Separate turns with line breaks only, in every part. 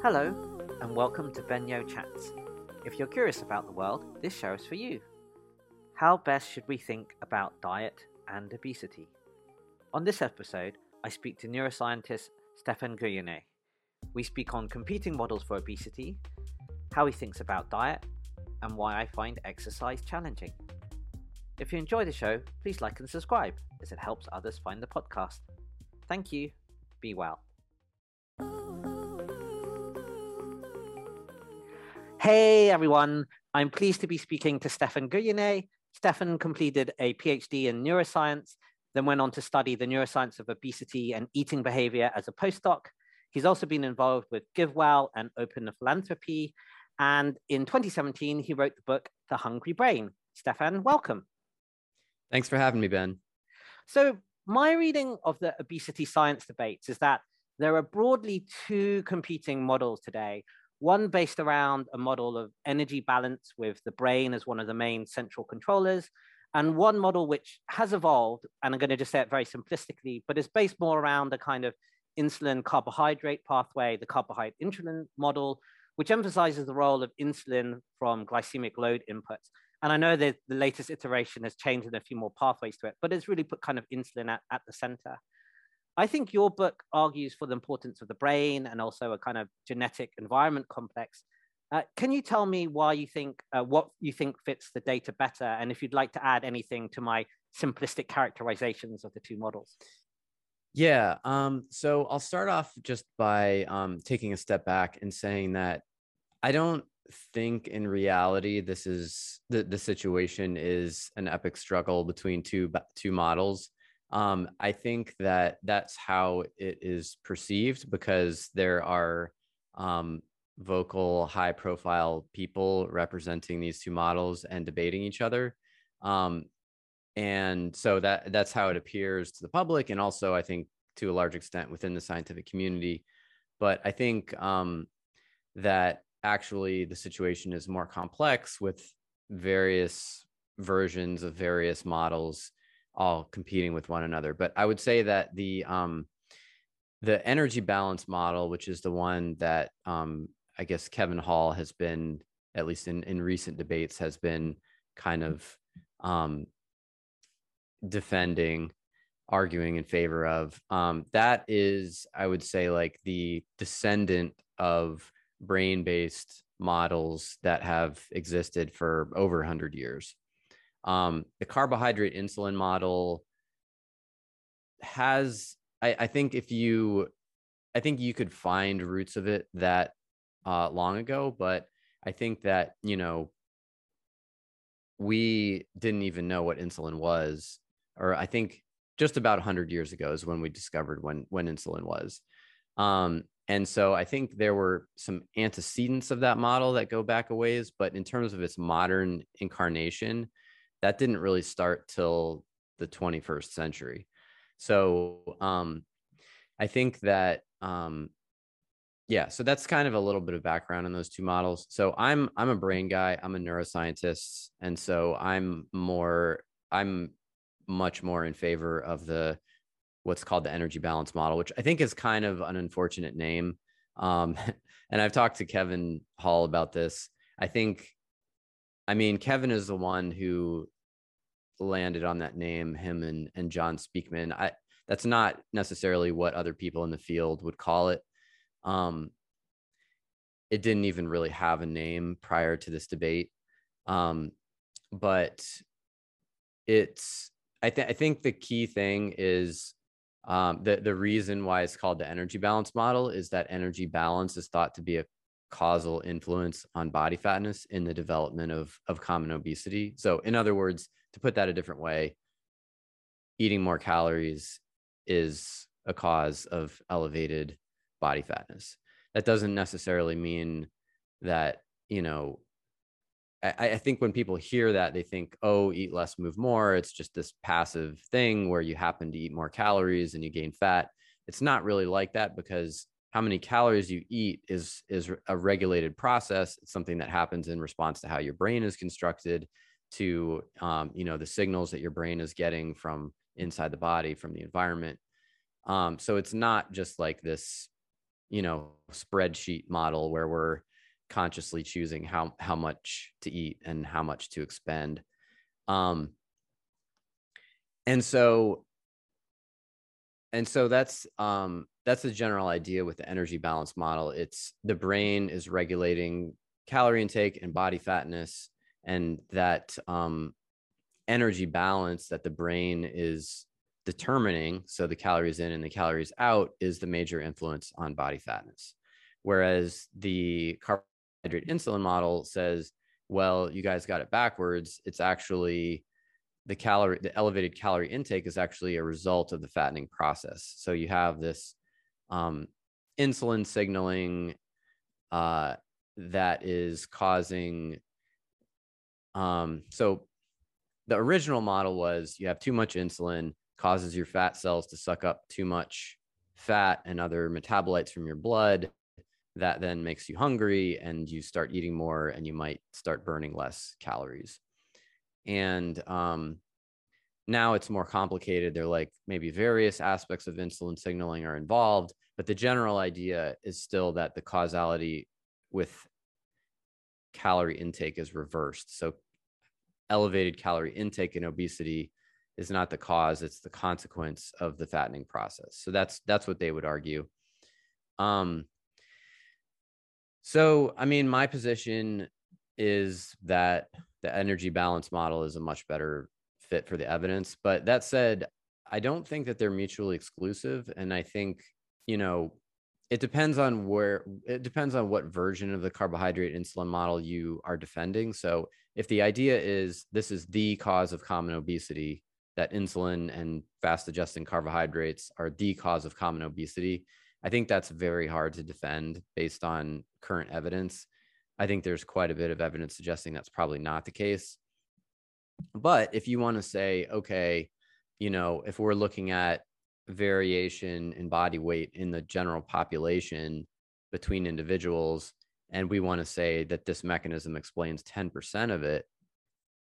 Hello, and welcome to Ben Yeoh Chats. If you're curious about the world, this show is for you. How best should we think about diet and obesity? On this episode, I speak to neuroscientist Stefan Guyenet. We speak on competing models for obesity, how he thinks about diet, and why I find exercise challenging. If you enjoy the show, please like and subscribe, as it helps others find the podcast. Thank you. Be well. Hey everyone, I'm pleased to be speaking to Stefan Guyenet. Stefan completed a PhD in neuroscience, then went on to study the neuroscience of obesity and eating behavior as a postdoc. He's also been involved with GiveWell and Open Philanthropy. And in 2017, he wrote the book, The Hungry Brain. Stefan, welcome.
Thanks for having me, Ben.
So, my reading of the obesity science debates is that there are broadly two competing models today one based around a model of energy balance with the brain as one of the main central controllers, and one model which has evolved, and I'm going to just say it very simplistically, but is based more around a kind of insulin carbohydrate pathway, the carbohydrate insulin model, which emphasizes the role of insulin from glycemic load inputs. And I know that the latest iteration has changed in a few more pathways to it, but it's really put kind of insulin at, at the center. I think your book argues for the importance of the brain and also a kind of genetic environment complex. Uh, can you tell me why you think uh, what you think fits the data better, and if you'd like to add anything to my simplistic characterizations of the two models?
Yeah. Um, so I'll start off just by um, taking a step back and saying that I don't think in reality this is the, the situation is an epic struggle between two two models um, I think that that's how it is perceived because there are um, vocal, high profile people representing these two models and debating each other. Um, and so that that's how it appears to the public, and also I think to a large extent within the scientific community. But I think um, that actually the situation is more complex with various versions of various models all competing with one another. But I would say that the um, the energy balance model, which is the one that um, I guess Kevin Hall has been, at least in in recent debates, has been kind of um, defending, arguing in favor of. Um, that is, I would say, like the descendant of brain based models that have existed for over 100 years. Um, the carbohydrate insulin model has, I, I, think, if you, I think you could find roots of it that uh, long ago, but I think that, you know, we didn't even know what insulin was, or I think just about 100 years ago is when we discovered when when insulin was. Um, and so I think there were some antecedents of that model that go back a ways, but in terms of its modern incarnation, that didn't really start till the 21st century. So um, I think that um, yeah, so that's kind of a little bit of background on those two models. So I'm I'm a brain guy, I'm a neuroscientist, and so I'm more I'm much more in favor of the what's called the energy balance model, which I think is kind of an unfortunate name. Um, and I've talked to Kevin Hall about this. I think I mean, Kevin is the one who landed on that name, him and, and John Speakman. I that's not necessarily what other people in the field would call it. Um, it didn't even really have a name prior to this debate. Um, but it's I think I think the key thing is um, the the reason why it's called the energy balance model is that energy balance is thought to be a causal influence on body fatness in the development of, of common obesity. So, in other words, to put that a different way, eating more calories is a cause of elevated body fatness. That doesn't necessarily mean that, you know, I, I, think when people hear that, they think, oh, eat less, move more. It's just this passive thing where you happen to eat more calories and you gain fat. It's not really like that because how many calories you eat is is a regulated process. It's something that happens in response to how your brain is constructed to um, you know the signals that your brain is getting from inside the body from the environment. Um, so it's not just like this you know spreadsheet model where we're consciously choosing how how much to eat and how much to expend. Um and so and so that's um that's the general idea with the energy balance model. It's the brain is regulating calorie intake and body fatness and that um energy balance that the brain is determining so the calories in and the calories out is the major influence on body fatness. Whereas the carbohydrate insulin model says well you guys got it backwards. It's actually the calorie the elevated calorie intake is actually a result of the fattening process. So you have this um, insulin signaling uh, that is causing um, so the original model was you have too much insulin causes your fat cells to suck up too much fat and other metabolites from your blood. That then makes you hungry and you start eating more and you might start burning less calories. And um, now it's more complicated. They're like maybe various aspects of insulin signaling are involved, but the general idea is still that the causality with calorie intake is reversed. So elevated calorie intake and obesity is not the cause, it's the consequence of the fattening process. So that's that's what they would argue. Um so I mean my position is that the energy balance model is a much better fit for the evidence. But that said, I don't think that they're mutually exclusive. And I think, you know, it depends on where it depends on what version of the carbohydrate insulin model you are defending. So if the idea is this is the cause of common obesity, that insulin and fast adjusting carbohydrates are the cause of common obesity, I think that's very hard to defend based on current evidence. I think there's quite a bit of evidence suggesting that's probably not the case. But if you want to say, okay, you know, if we're looking at variation in body weight in the general population between individuals, and we want to say that this mechanism explains 10% of it,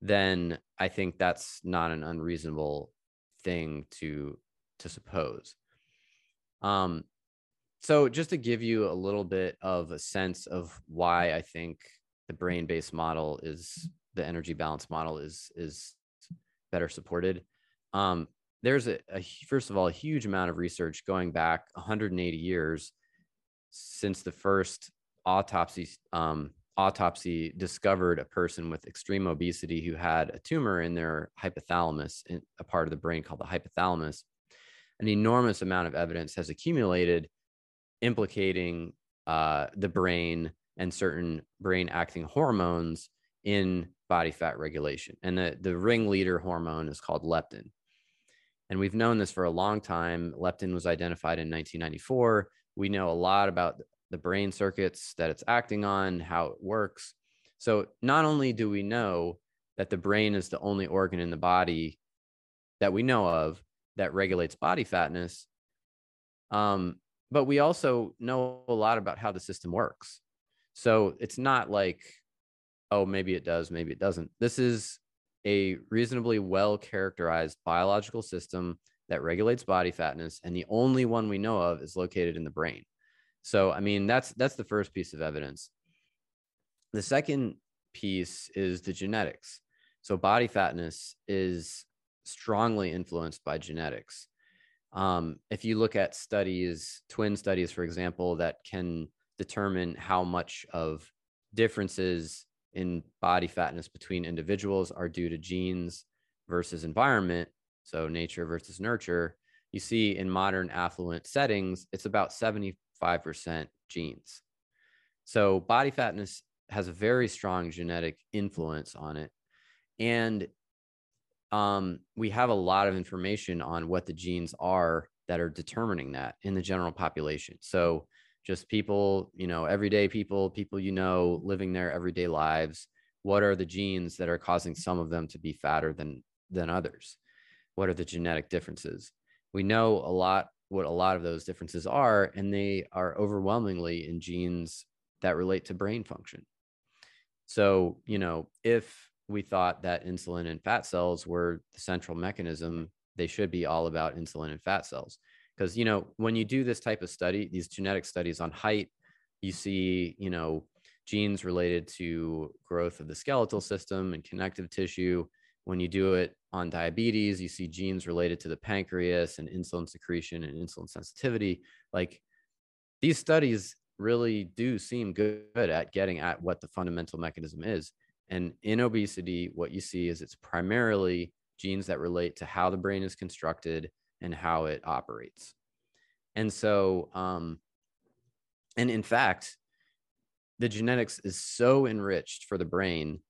then I think that's not an unreasonable thing to to suppose. Um, so just to give you a little bit of a sense of why I think the brain-based model is the energy balance model is is better supported. Um, there's a, a first of all a huge amount of research going back 180 years since the first autopsy um, autopsy discovered a person with extreme obesity who had a tumor in their hypothalamus, in a part of the brain called the hypothalamus. An enormous amount of evidence has accumulated implicating uh, the brain and certain brain acting hormones in body fat regulation. And the, the ringleader hormone is called leptin. And we've known this for a long time. Leptin was identified in 1994. We know a lot about the brain circuits that it's acting on, how it works. So, not only do we know that the brain is the only organ in the body that we know of that regulates body fatness, um, but we also know a lot about how the system works. So, it's not like oh, maybe it does, maybe it doesn't. This is a reasonably well characterized biological system that regulates body fatness, and the only one we know of is located in the brain. So, I mean, that's that's the first piece of evidence. The second piece is the genetics. So, body fatness is strongly influenced by genetics. Um, if you look at studies, twin studies, for example, that can determine how much of differences in body fatness between individuals are due to genes versus environment, so nature versus nurture, you see in modern affluent settings, it's about 75% genes. So body fatness has a very strong genetic influence on it. And um, we have a lot of information on what the genes are that are determining that in the general population. So just people, you know, everyday people, people you know, living their everyday lives. What are the genes that are causing some of them to be fatter than than others? What are the genetic differences? We know a lot what a lot of those differences are, and they are overwhelmingly in genes that relate to brain function. So, you know, if we thought that insulin and fat cells were the central mechanism, they should be all about insulin and fat cells. Because you know when you do this type of study these genetic studies on height you see you know genes related to growth of the skeletal system and connective tissue. When you do it on diabetes you see genes related to the pancreas and insulin secretion and insulin sensitivity. Like these studies really do seem good at getting at what the fundamental mechanism is. And in obesity what you see is it's primarily genes that relate to how the brain is constructed and how it operates. And so, um, and in fact, the genetics is so enriched for the brain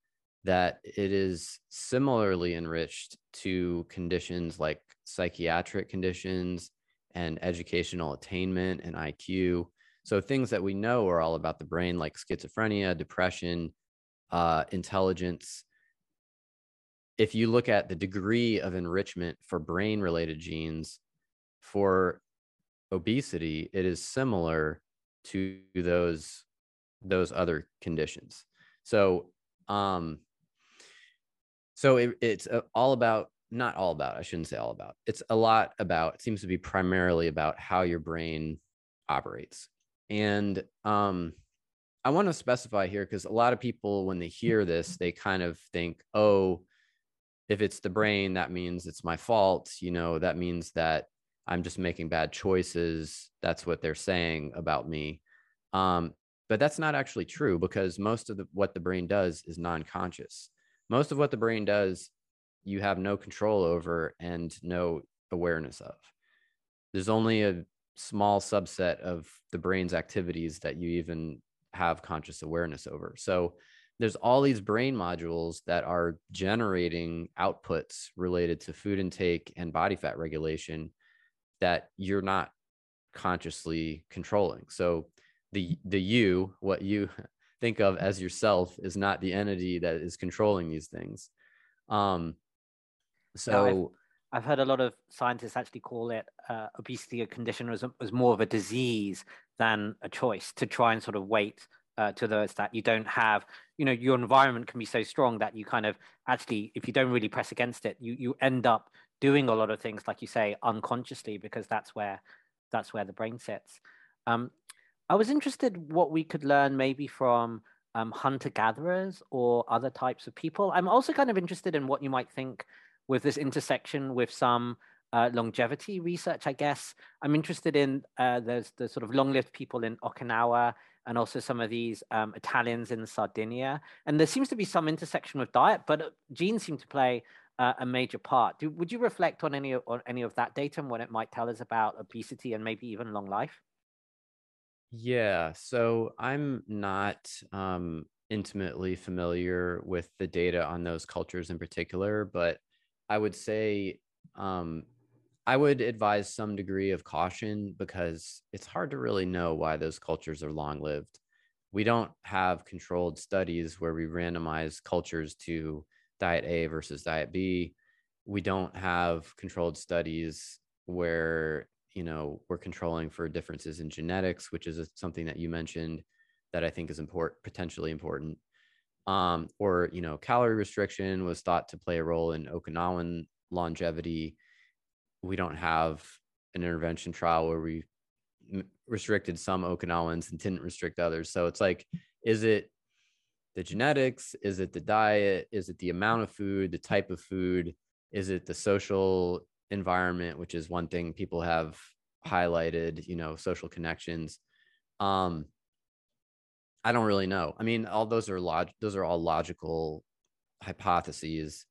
that it is similarly enriched to conditions like psychiatric conditions and educational attainment and IQ. So things that we know are all about the brain, like schizophrenia, depression, uh, intelligence, if you look at the degree of enrichment for brain related genes for obesity, it is similar to those those other conditions. So, um, so it, it's all about not all about. I shouldn't say all about. It's a lot about. It seems to be primarily about how your brain operates, and um, I want to specify here because a lot of people, when they hear this, they kind of think, oh if it's the brain that means it's my fault you know that means that i'm just making bad choices. That's what they're saying about me. Um, but that's not actually true because most of the, what the brain does is non-conscious. Most of what the brain does you have no control over and no awareness of. There's only a small subset of the brain's activities that you even have conscious awareness over. So there's all these brain modules that are generating outputs related to food intake and body fat regulation that you're not consciously controlling. So the the you what you think of as yourself is not the entity that is controlling these things. Um so
I've, I've heard a lot of scientists actually call it uh, obesity a condition as, as more of a disease than a choice to try and sort of wait uh, to those that you don't have you know your environment can be so strong that you kind of actually if you don't really press against it you you end up doing a lot of things like you say unconsciously because that's where that's where the brain sits. Um, i was interested what we could learn maybe from um, hunter gatherers or other types of people. I'm also kind of interested in what you might think with this intersection with some uh, longevity research i guess i'm interested in uh, there's the sort of long-lived people in okinawa and also some of these um, Italians in Sardinia. And there seems to be some intersection with diet, but uh, genes seem to play uh, a major part. Do, would you reflect on any on any of that data and what it might tell us about obesity and maybe even long life?
Yeah, so I'm not um, intimately familiar with the data on those cultures in particular, but I would say um, I would advise some degree of caution because it's hard to really know why those cultures are long lived. We don't have controlled studies where we randomize cultures to diet A versus diet B. We don't have controlled studies where, you know, we're controlling for differences in genetics, which is something that you mentioned that I think is important, potentially important. Um, or, you know, calorie restriction was thought to play a role in Okinawan longevity we don't have an intervention trial where we restricted some Okinawans and didn't restrict others. So it's like, is it the genetics? Is it the diet? Is it the amount of food, the type of food? Is it the social environment, which is one thing people have highlighted, you know, social connections. Um, I don't really know. I mean, all those are log those are all logical hypotheses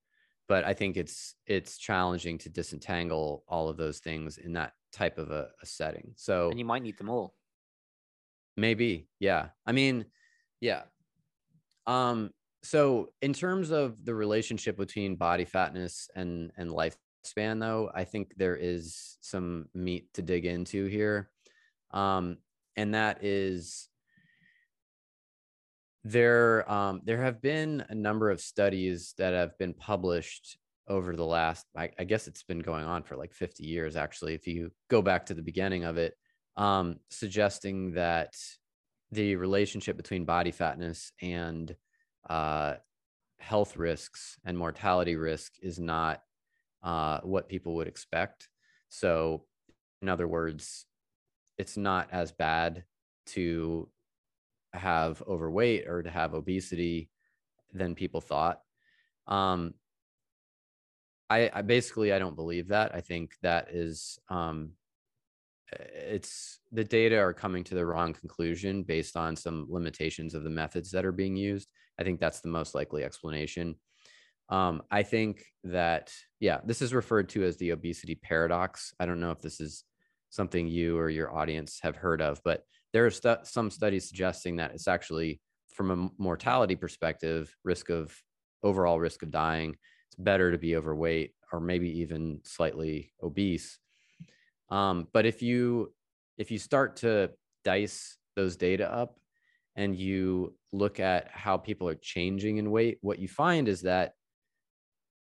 but I think it's it's challenging to disentangle all of those things in that type of a, a setting. So
and you might need them all.
Maybe, yeah. I mean, yeah. Um, so in terms of the relationship between body fatness and and lifespan, though, I think there is some meat to dig into here. Um, and that is there um, there have been a number of studies that have been published over the last I, I, guess it's been going on for like 50 years actually if you go back to the beginning of it um, suggesting that the relationship between body fatness and uh, health risks and mortality risk is not uh, what people would expect. So In other words, it's not as bad to have overweight or to have obesity than people thought. Um, I, I basically I don't believe that. I think that is um, it's the data are coming to the wrong conclusion based on some limitations of the methods that are being used. I think that's the most likely explanation. Um, I think that yeah, this is referred to as the obesity paradox. I don't know if this is something you or your audience have heard of, but there are some studies suggesting that it's actually from a mortality perspective, risk of overall risk of dying, it's better to be overweight or maybe even slightly obese. Um, but if you if you start to dice those data up and you look at how people are changing in weight, what you find is that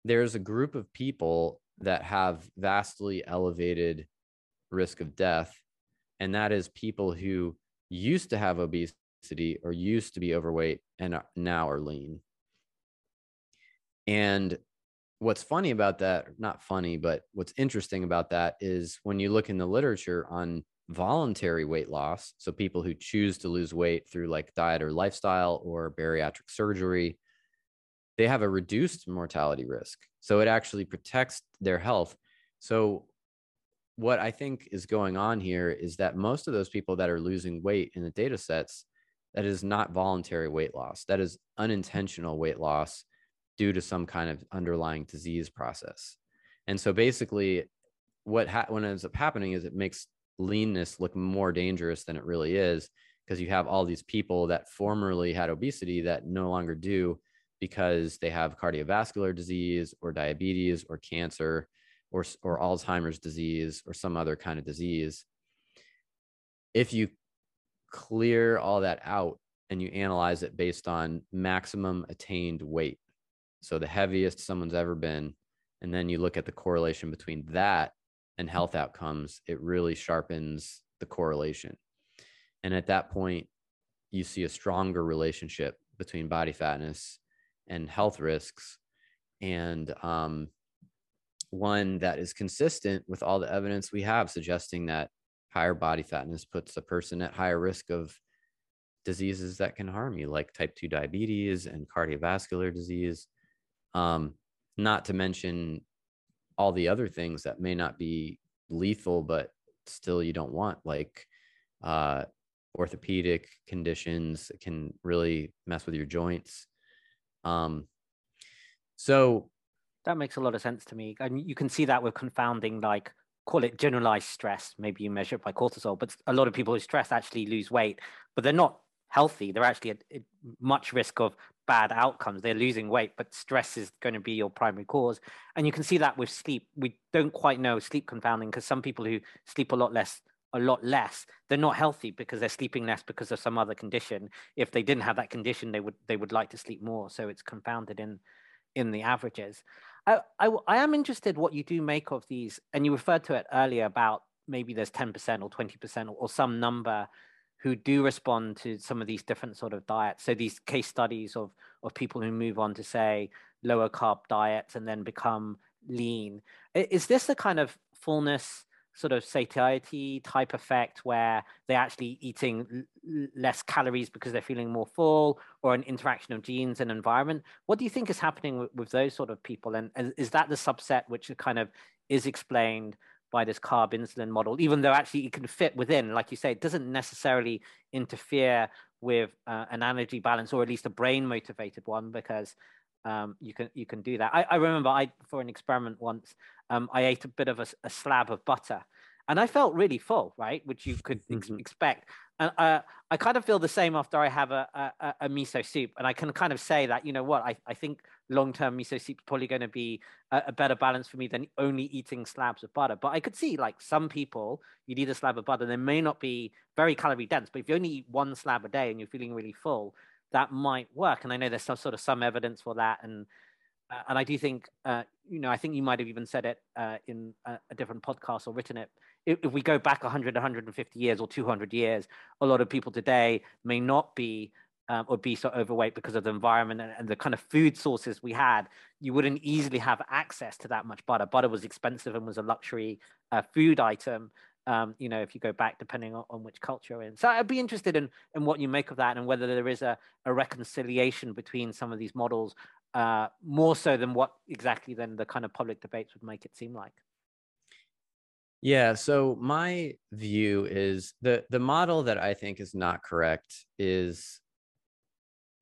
there's a group of people that have vastly elevated risk of death. And that is people who used to have obesity or used to be overweight and now are lean. And what's funny about that, not funny, but what's interesting about that is when you look in the literature on voluntary weight loss, so people who choose to lose weight through like diet or lifestyle or bariatric surgery, they have a reduced mortality risk. So it actually protects their health. So what I think is going on here is that most of those people that are losing weight in the data sets, that is not voluntary weight loss. That is unintentional weight loss due to some kind of underlying disease process. And so basically, what ha- what ends up happening is it makes leanness look more dangerous than it really is because you have all these people that formerly had obesity that no longer do because they have cardiovascular disease or diabetes or cancer or, or Alzheimer's disease or some other kind of disease, if you clear all that out and you analyze it based on maximum attained weight, so the heaviest someone's ever been, and then you look at the correlation between that and health outcomes, it really sharpens the correlation. And at that point, you see a stronger relationship between body fatness and health risks. And um, one that is consistent with all the evidence we have suggesting that higher body fatness puts a person at higher risk of diseases that can harm you like type 2 diabetes and cardiovascular disease. Um, not to mention all the other things that may not be lethal but still you don't want like uh, orthopedic conditions can really mess with your joints. Um, so
that makes a lot of sense to me. And you can see that with confounding, like, call it generalized stress. Maybe you measure it by cortisol, but a lot of people who stress actually lose weight, but they're not healthy. They're actually at, much risk of bad outcomes. They're losing weight, but stress is going to be your primary cause. And you can see that with sleep. We don't quite know sleep confounding because some people who sleep a lot less a lot less they're not healthy because they're sleeping less because of some other condition if they didn't have that condition they would they would like to sleep more so it's confounded in in the averages I, I, I am interested what you do make of these, and you referred to it earlier about maybe there's 10% or 20% or, some number who do respond to some of these different sort of diets. So these case studies of of people who move on to say lower carb diets and then become lean. Is this the kind of fullness sort of satiety type effect where they're actually eating less calories because they're feeling more full or an interaction of genes and environment. What do you think is happening with, with those sort of people? And, is that the subset which kind of is explained by this carb insulin model even though actually it can fit within? Like you say it doesn't necessarily interfere with uh, an energy balance or at least a brain motivated one because um, you can you can do that. I, I remember I for an experiment once um, I ate a bit of a, a, slab of butter, and I felt really full, right, which you could ex- expect. And uh, I kind of feel the same after I have a, a, a, miso soup, and I can kind of say that you know what I, I think long term miso soup is probably going to be a, a, better balance for me than only eating slabs of butter. But I could see like some people you need a slab of butter, they may not be very calorie dense, but if you only eat one slab a day and you're feeling really full, that might work. And I know there's some sort of some evidence for that. And and I do think, uh, you know, I think you might have even said it uh, in a, a, different podcast or written it. If, if, we go back 100, 150 years or 200 years, a lot of people today may not be um, be so overweight because of the environment and, and, the kind of food sources we had. You wouldn't easily have access to that much butter. Butter was expensive and was a luxury uh, food item. Um, you know, if you go back, depending on, on, which culture you're in. So I'd be interested in, in what you make of that and whether there is a, a reconciliation between some of these models, uh, more so than what exactly than the kind of public debates would make it seem like.
Yeah, so my view is the the model that I think is not correct is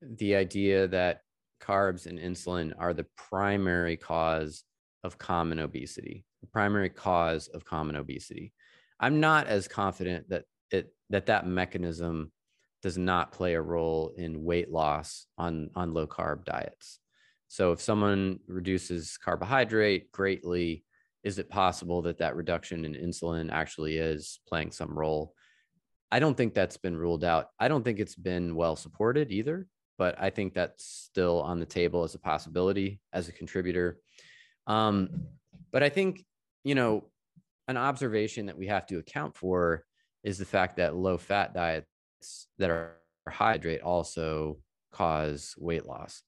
the idea that carbs and insulin are the primary cause of common obesity, the primary cause of common obesity. I'm not as confident that it that that mechanism does not play a role in weight loss on on low carb diets. So if someone reduces carbohydrate greatly, is it possible that that reduction in insulin actually is playing some role? I don't think that's been ruled out. I don't think it's been well supported either, but I think that's still on the table as a possibility as a contributor. Um, but I think, you know, an observation that we have to account for is the fact that low fat diets that are hydrate also cause weight loss.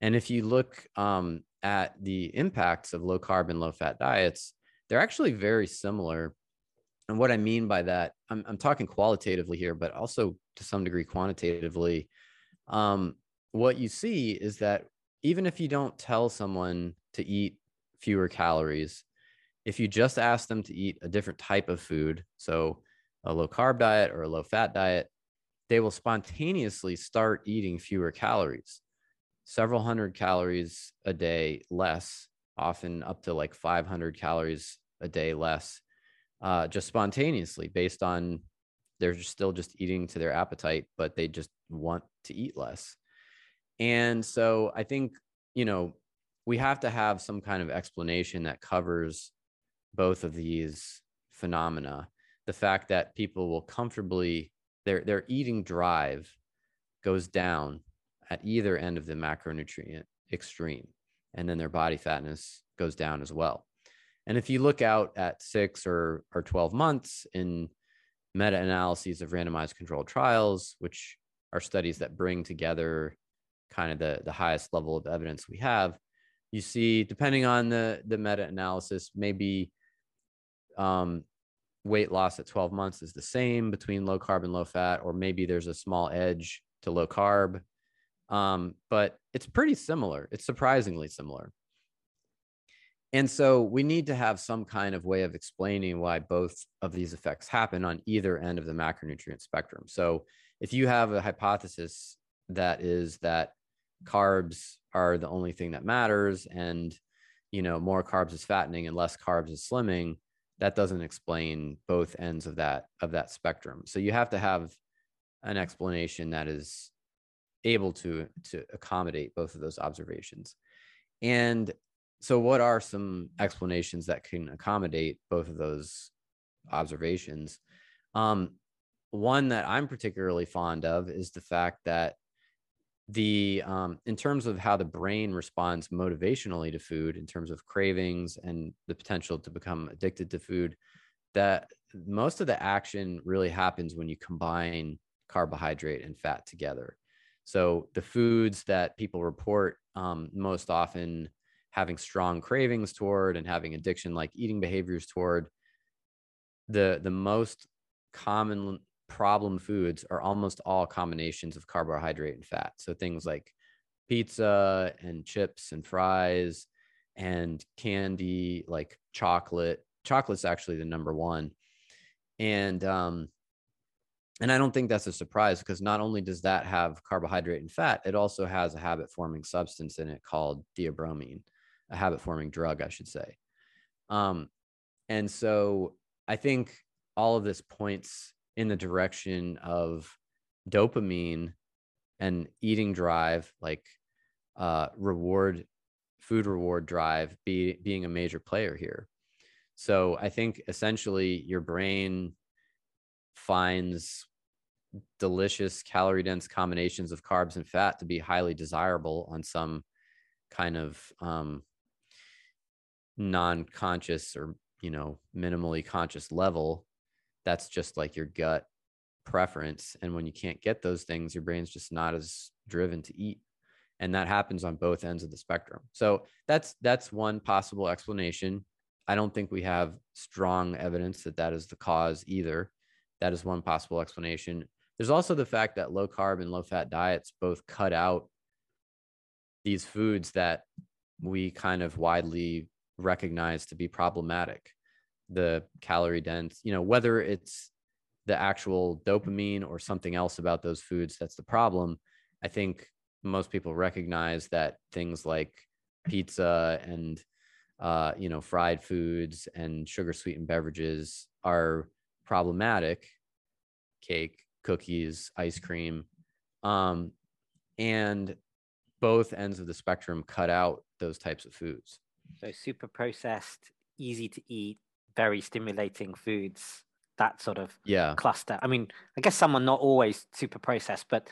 And if you look um, at the impacts of low carb and low fat diets, they're actually very similar. And what I mean by that, I'm, I'm talking qualitatively here, but also to some degree quantitatively. Um, what you see is that even if you don't tell someone to eat fewer calories, if you just ask them to eat a different type of food, so a low carb diet or a low fat diet, they will spontaneously start eating fewer calories several hundred calories a day less, often up to like 500 calories a day less, uh, just spontaneously based on they're just still just eating to their appetite, but they just want to eat less. And so I think, you know, we have to have some kind of explanation that covers both of these phenomena. The fact that people will comfortably, their, their eating drive goes down at either end of the macronutrient extreme. And then their body fatness goes down as well. And if you look out at six or, or 12 months in meta analyses of randomized controlled trials, which are studies that bring together kind of the, the highest level of evidence we have, you see, depending on the, the meta analysis, maybe um, weight loss at 12 months is the same between low carb and low fat, or maybe there's a small edge to low carb um, but it's pretty similar. It's surprisingly similar. And so we need to have some kind of way of explaining why both of these effects happen on either end of the macronutrient spectrum. So if you have a hypothesis that is that carbs are the only thing that matters and you know more carbs is fattening and less carbs is slimming that doesn't explain both ends of that of that spectrum so you have to have an explanation that is able to to accommodate both of those observations. And so what are some explanations that can accommodate both of those observations? Um, one that i'm particularly fond of is the fact that the um, in terms of how the brain responds motivationally to food in terms of cravings and the potential to become addicted to food that most of the action really happens when you combine carbohydrate and fat together so the foods that people report um, most often having strong cravings toward and having addiction like eating behaviors toward the the most common problem foods are almost all combinations of carbohydrate and fat. So things like pizza and chips and fries and candy like chocolate. Chocolate's actually the number one. And um and I don't think that's a surprise because not only does that have carbohydrate and fat, it also has a habit forming substance in it called theobromine, a habit forming drug, I should say. Um, and so I think all of this points in the direction of dopamine and eating drive, like uh, reward, food reward drive, be, being a major player here. So I think essentially your brain finds delicious calorie dense combinations of carbs and fat to be highly desirable on some kind of um, non-conscious or you know minimally conscious level that's just like your gut preference and when you can't get those things your brain's just not as driven to eat and that happens on both ends of the spectrum so that's that's one possible explanation I don't think we have strong evidence that that is the cause either. That is one possible explanation. There's also the fact that low carb and low fat diets both cut out these foods that we kind of widely recognize to be problematic. The calorie dense, you know, whether it's the actual dopamine or something else about those foods that's the problem. I think most people recognize that things like pizza and uh, you know fried foods and sugar sweetened beverages are problematic cake cookies ice cream um, and both ends of the spectrum cut out those types of foods.
So super processed easy to eat very stimulating foods that sort of
yeah.
cluster. I mean i guess some are not always super processed but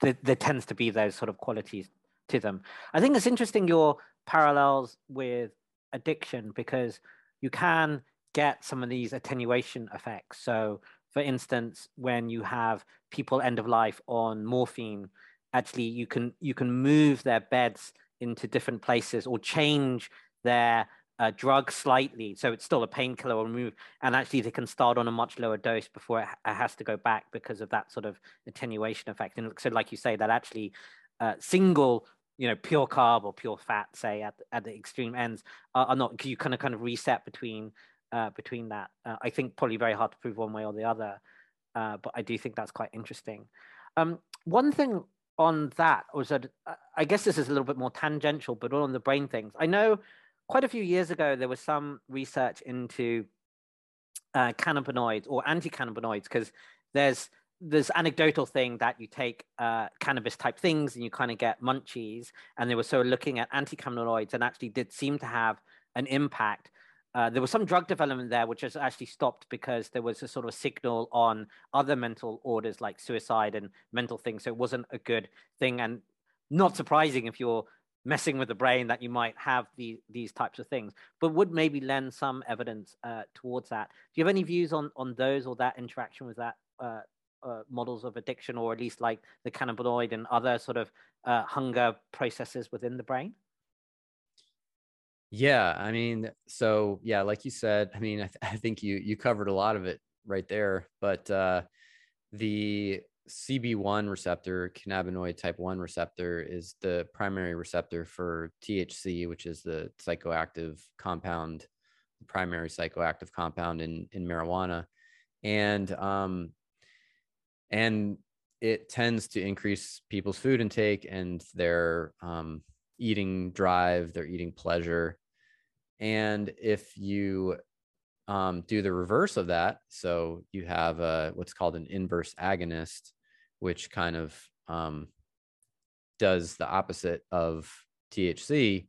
there, there tends to be those sort of qualities to them. I think it's interesting your parallels with addiction because you can get some of these attenuation effects. So for instance when you have people end of life on morphine actually you can you can move their beds into different places or change their uh, drug slightly, so it's still a painkiller or move, and actually they can start on a much lower dose before it, it, has to go back because of that sort of attenuation effect. And so, like you say, that actually uh, single, you know, pure carb or pure fat, say at at the extreme ends, are, are not. You kind of kind of reset between uh, between that. Uh, I think probably very hard to prove one way or the other, uh, but I do think that's quite interesting. Um, one thing on that was that uh, I guess this is a little bit more tangential, but all on the brain things, I know quite a few years ago, there was some research into uh, cannabinoids or anti-cannabinoids because there's there's anecdotal thing that you take uh, cannabis type things and you kind of get munchies, and they were so looking at anti-cannabinoids and actually did seem to have an impact. Uh, there was some drug development there which has actually stopped because there was a sort of signal on other mental orders like suicide and mental things. So it wasn't a good thing, and not surprising if you're messing with the brain that you might have the, these types of things, but would maybe lend some evidence uh, towards that. Do you have any views on on those or that interaction with that uh, uh, models of addiction, or at least like the cannabinoid and other sort of uh, hunger processes within the brain?
Yeah, I mean, so yeah, like you said, I mean, I, th- I think you you covered a lot of it right there, but uh, the CB1 receptor, cannabinoid type 1 receptor, is the primary receptor for THC, which is the psychoactive compound, the primary psychoactive compound in, in marijuana. And um, and it tends to increase people's food intake and their um, eating drive, their eating pleasure. And if you um, do the reverse of that. So you have a, what's called an inverse agonist, which kind of um, does the opposite of THC.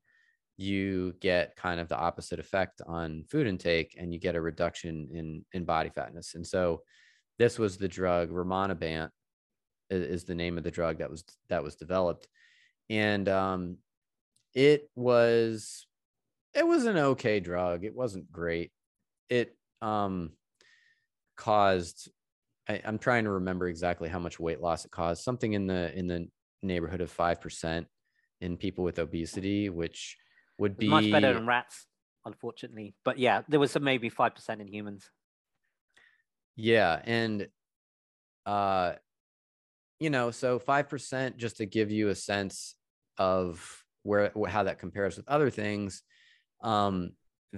You get kind of the opposite effect on food intake, and you get a reduction in in body fatness. And so, this was the drug rimonabant is the name of the drug that was that was developed, and um, it was it was an okay drug. It wasn't great it um, caused I, am trying to remember exactly how much weight loss it caused something in the in the neighborhood of five percent in people with obesity which would be
much better than rats unfortunately but yeah there was some maybe five percent in humans
yeah and uh you know so five percent just to give you a sense of where how that compares with other things um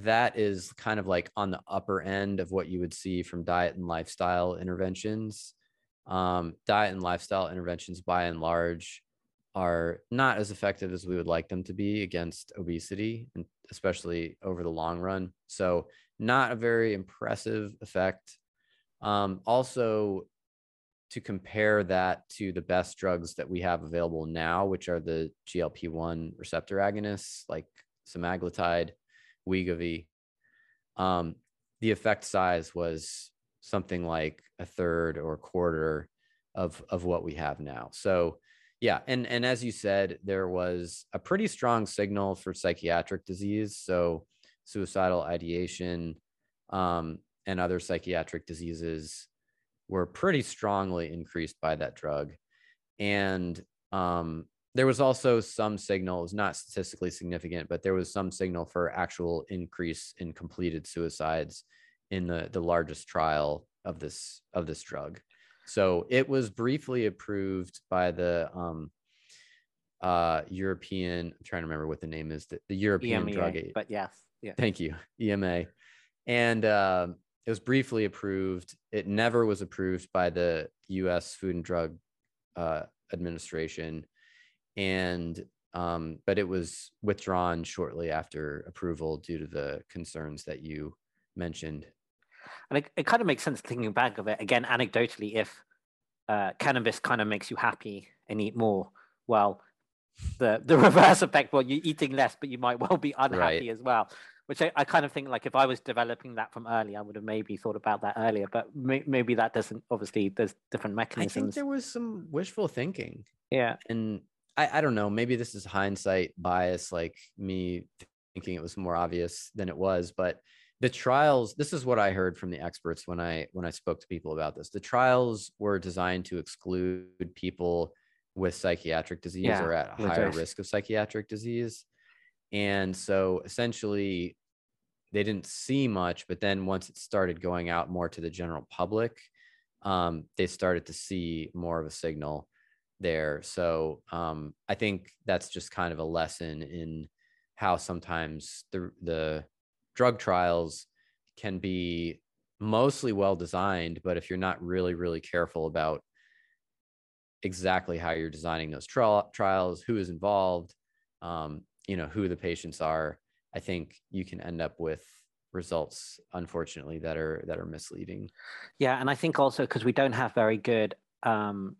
that is kind of like on the upper end of what you would see from diet and lifestyle interventions. Um, diet and lifestyle interventions, by and large, are not as effective as we would like them to be against obesity, and especially over the long run. So, not a very impressive effect. Um, also, to compare that to the best drugs that we have available now, which are the GLP 1 receptor agonists like semaglutide Wegovy, um, the effect size was something like a third or a quarter of of what we have now. So yeah, and and as you said, there was a pretty strong signal for psychiatric disease. So suicidal ideation um, and other psychiatric diseases were pretty strongly increased by that drug. And um, there was also some signals, not statistically significant, but there was some signal for actual increase in completed suicides in the the largest trial of this of this drug. So it was briefly approved by the um, uh, European. I'm trying to remember what the name is. The, the European
EMEA,
Drug.
But yes, yeah.
Thank you, EMA, and uh, it was briefly approved. It never was approved by the U.S. Food and Drug uh, Administration, and um, but it was withdrawn shortly after approval due to the concerns that you mentioned.
And it, it kind of makes sense thinking back of it again anecdotally. If uh, cannabis kind of makes you happy and eat more, well, the the reverse effect, well, you're eating less, but you might well be unhappy right. as well. Which I, I, kind of think like if I was developing that from early, I would have maybe thought about that earlier. But may, maybe that doesn't. Obviously, there's different mechanisms. I think
there was some wishful thinking.
Yeah,
and I, I don't know. Maybe this is hindsight bias, like me thinking it was more obvious than it was. But the trials, this is what I heard from the experts when I when I spoke to people about this. The trials were designed to exclude people with psychiatric disease yeah, or at higher risk of psychiatric disease. And so essentially they didn't see much, but then once it started going out more to the general public, um, they started to see more of a signal there. So um, I think that's just kind of a lesson in how sometimes the the drug trials can be mostly well designed, but if you're not really really careful about exactly how you're designing those tri- trials, who is involved, um, you know, who the patients are, I think you can end up with results unfortunately that are that are misleading
yeah and i think also because we don't have very good um,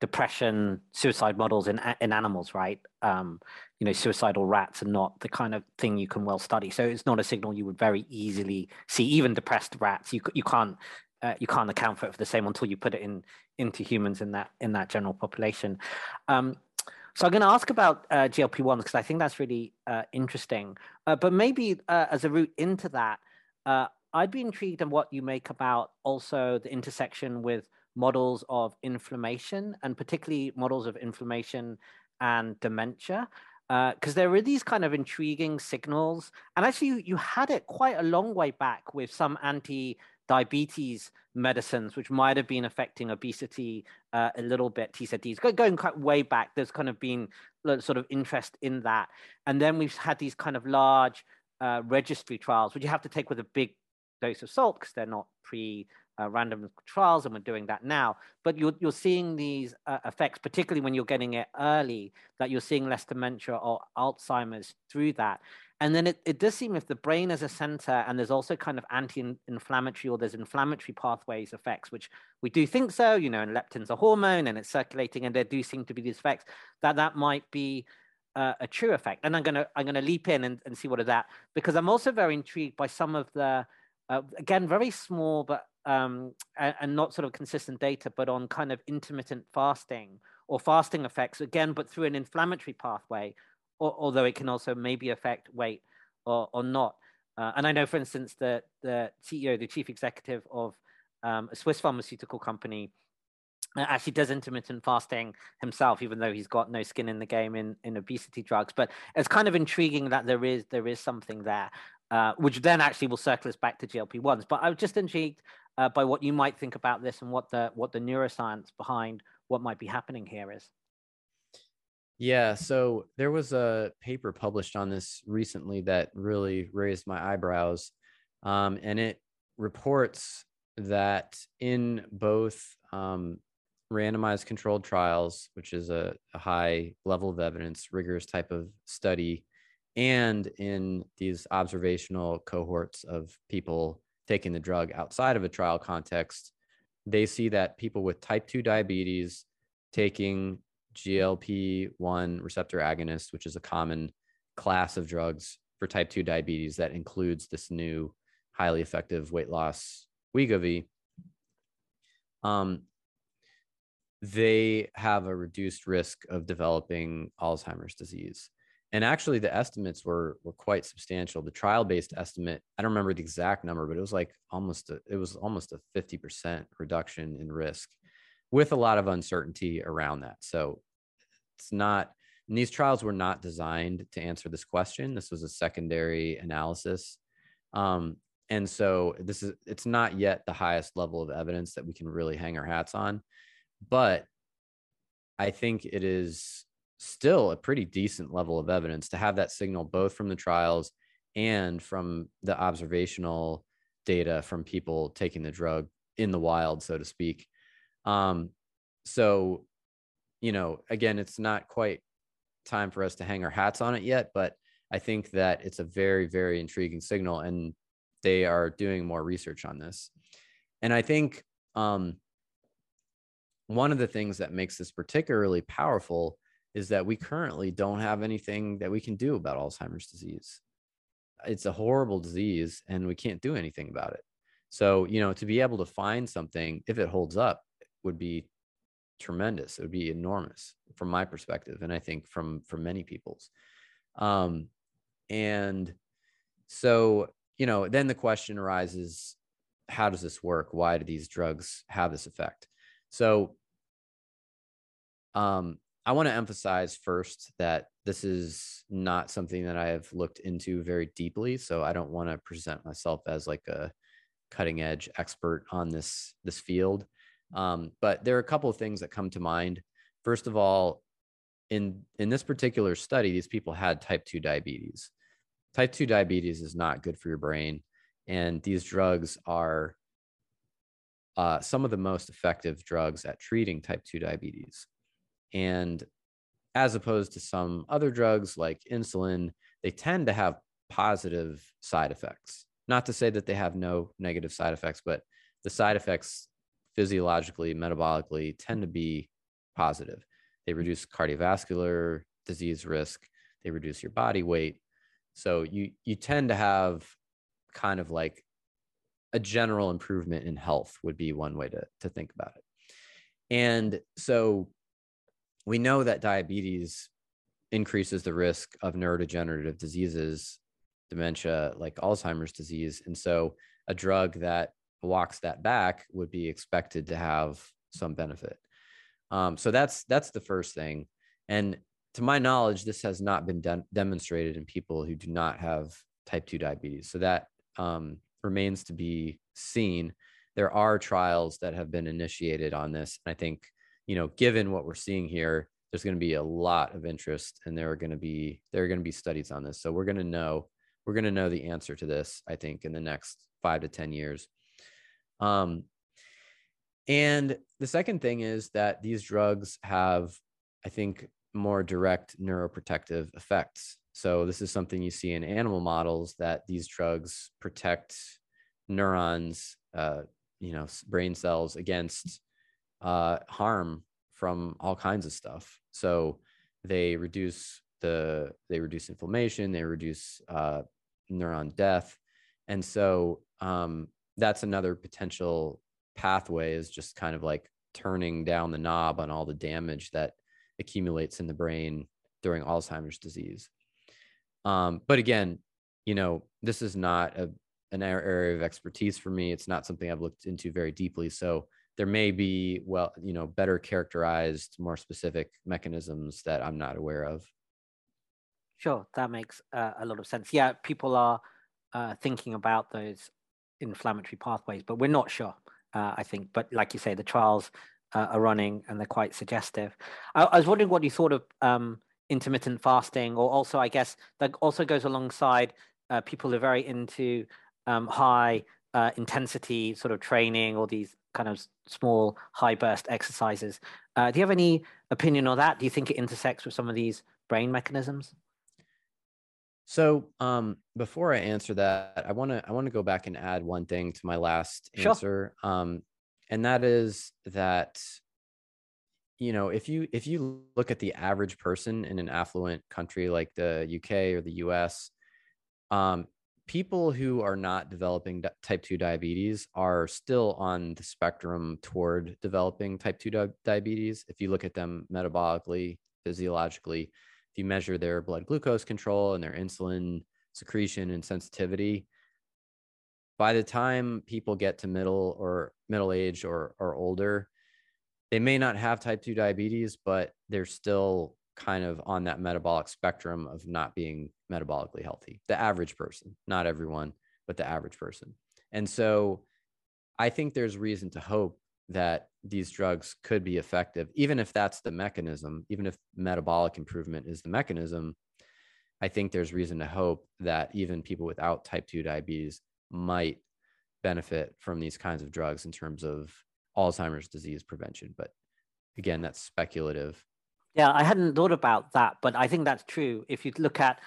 depression suicide models in in animals right? Um, you know suicidal rats are not the kind of thing you can well study. So it's not a signal you would very easily see. Even depressed rats you you can't uh, you can't account for it for the same until you put it in into humans in that in that general population. Um, so i'm going to ask about uh, GLP ones because i think that's really uh, interesting. Uh, but maybe uh, as a route into that uh, i'd be intrigued in what you make about also the intersection with models of inflammation and particularly models of inflammation and dementia because uh, there are these kind of intriguing signals. And actually you, you had it quite a long way back with some anti diabetes medicines which might have been affecting obesity uh, a little bit TZDs going quite way back. There's kind of been sort of interest in that. And then we've had these kind of large uh, registry trials which you have to take with a big dose of salt because they're not pre uh, random trials, and we're doing that now. But you're, you're seeing these uh, effects, particularly when you're getting it early, that you're seeing less dementia or Alzheimer's through that. And then it, it does seem if the brain is a center and there's also kind of anti-inflammatory or there's inflammatory pathways effects, which we do think so, you know, and leptin's a hormone and it's circulating and there do seem to be these effects, that that might be uh, a true effect. And I'm gonna I'm gonna leap in and, and see what is that because I'm also very intrigued by some of the uh, again very small but um, and, and, not sort of consistent data, but on kind of intermittent fasting or fasting effects, again, but through an inflammatory pathway, or, although it can also maybe affect weight or, or not. Uh, and I know, for instance, that the CEO, the chief executive of um, a Swiss pharmaceutical company, uh, actually does intermittent fasting himself, even though he's got no skin in the game in, in obesity drugs. But it's kind of intriguing that there is there is something there, uh, which then actually will circle us back to GLP ones. But I was just intrigued uh, by what you might think about this and what the what the neuroscience behind what might be happening here is.
Yeah, so there was a paper published on this recently that really raised my eyebrows, um, and it reports that in both um, randomized controlled trials, which is a, a high level of evidence, rigorous type of study, and in these observational cohorts of people taking the drug outside of a trial context, they see that people with type 2 diabetes taking GLP 1 receptor agonist, which is a common class of drugs for type 2 diabetes that includes this new highly effective weight loss Wegovy, um, they have a reduced risk of developing Alzheimer's disease and actually the estimates were were quite substantial the trial based estimate i don't remember the exact number but it was like almost a, it was almost a 50% reduction in risk with a lot of uncertainty around that so it's not And these trials were not designed to answer this question. This was a secondary analysis. Um, and so this is it's not yet the highest level of evidence that we can really hang our hats on, but I think it is still a pretty decent level of evidence to have that signal both from the trials and from the observational data from people taking the drug in the wild, so to speak. Um, so, you know, again, it's not quite time for us to hang our hats on it yet, but I think that it's a very, very intriguing signal, and they are doing more research on this. And I think um, one of the things that makes this particularly powerful is that we currently don't have anything that we can do about Alzheimer's disease. It's a horrible disease, and we can't do anything about it. So, you know, to be able to find something, if it holds up, would be tremendous. It would be enormous from my perspective, and I think from from many people's. Um, and so, you know, then the question arises: How does this work? Why do these drugs have this effect? So, um, I want to emphasize first that this is not something that I have looked into very deeply. So I don't want to present myself as like a cutting edge expert on this this field. Um, but there are a couple of things that come to mind. First of all, in in this particular study, these people had type 2 diabetes. Type 2 diabetes is not good for your brain. And these drugs are uh, some of the most effective drugs at treating type 2 diabetes. And as opposed to some other drugs like insulin, they tend to have positive side effects. Not to say that they have no negative side effects, but the side effects physiologically, metabolically tend to be positive. They mm. reduce cardiovascular disease risk, they reduce your body weight. So you you tend to have kind of like a general improvement in health would be one way to to think about it. And so we know that diabetes increases the risk of neurodegenerative diseases dementia like Alzheimer's disease. And so a drug that walks that back would be expected to have some benefit. Um, so that's that's the first thing. And to my knowledge, this has not been de- demonstrated in people who do not have type 2 diabetes. So that um, remains to be seen. There are trials that have been initiated on this. And I think, you know, given what we're seeing here, there's going to be a lot of interest and there are going to be there are going to be studies on this. So we're going to know we're going to know the answer to this, I think, in the next five to 10 years. Um, and the second thing is that these drugs have, I think, more direct neuroprotective effects. So this is something you see in animal models that these drugs protect neurons, uh, you know, brain cells against uh, harm from all kinds of stuff. So they reduce the they reduce inflammation, they reduce uh, neuron death. And so um, that's another potential pathway is just kind of like turning down the knob on all the damage that accumulates in the brain during Alzheimer's disease. Um, but again, you know, this is not a, an area of expertise for me. It's not something I've looked into very deeply. So there may be, well, you know, better characterized, more specific mechanisms that I'm not aware of.
Sure, that makes uh, a lot of sense. Yeah, people are uh, thinking about those inflammatory pathways, but we're not sure, uh, I think. But like you say, the trials uh, are running and they're quite suggestive. I, I was wondering what you thought of um, intermittent fasting, or also, I guess, that also goes alongside uh, people who are very into um, high uh, intensity sort of training or these kind of small high burst exercises. do you have any opinion on that? Do you think it intersects with some of these brain mechanisms?
So um, before I answer that, I want to I want to go back and add one thing to my last sure. answer, um, and that is that you know if you if you look at the average person in an affluent country like the UK or the US, um, people who are not developing type 2 diabetes are still on the spectrum toward developing type 2 di- diabetes. If you look at them metabolically physiologically if you measure their blood glucose control and their insulin secretion and sensitivity, by the time people get to middle or middle age or, or older, they may not have type 2 diabetes, but they're still kind of on that metabolic spectrum of not being metabolically healthy, the average person, not everyone, but the average person. And so I think there's reason to hope that these drugs could be effective, even if that's the mechanism, even if metabolic improvement is the mechanism. I think there's reason to hope that even people without type 2 diabetes might benefit from these kinds of drugs in terms of Alzheimer's disease prevention. But again, that's speculative.
Yeah, I hadn't thought about that, but I think that's true. If you look at,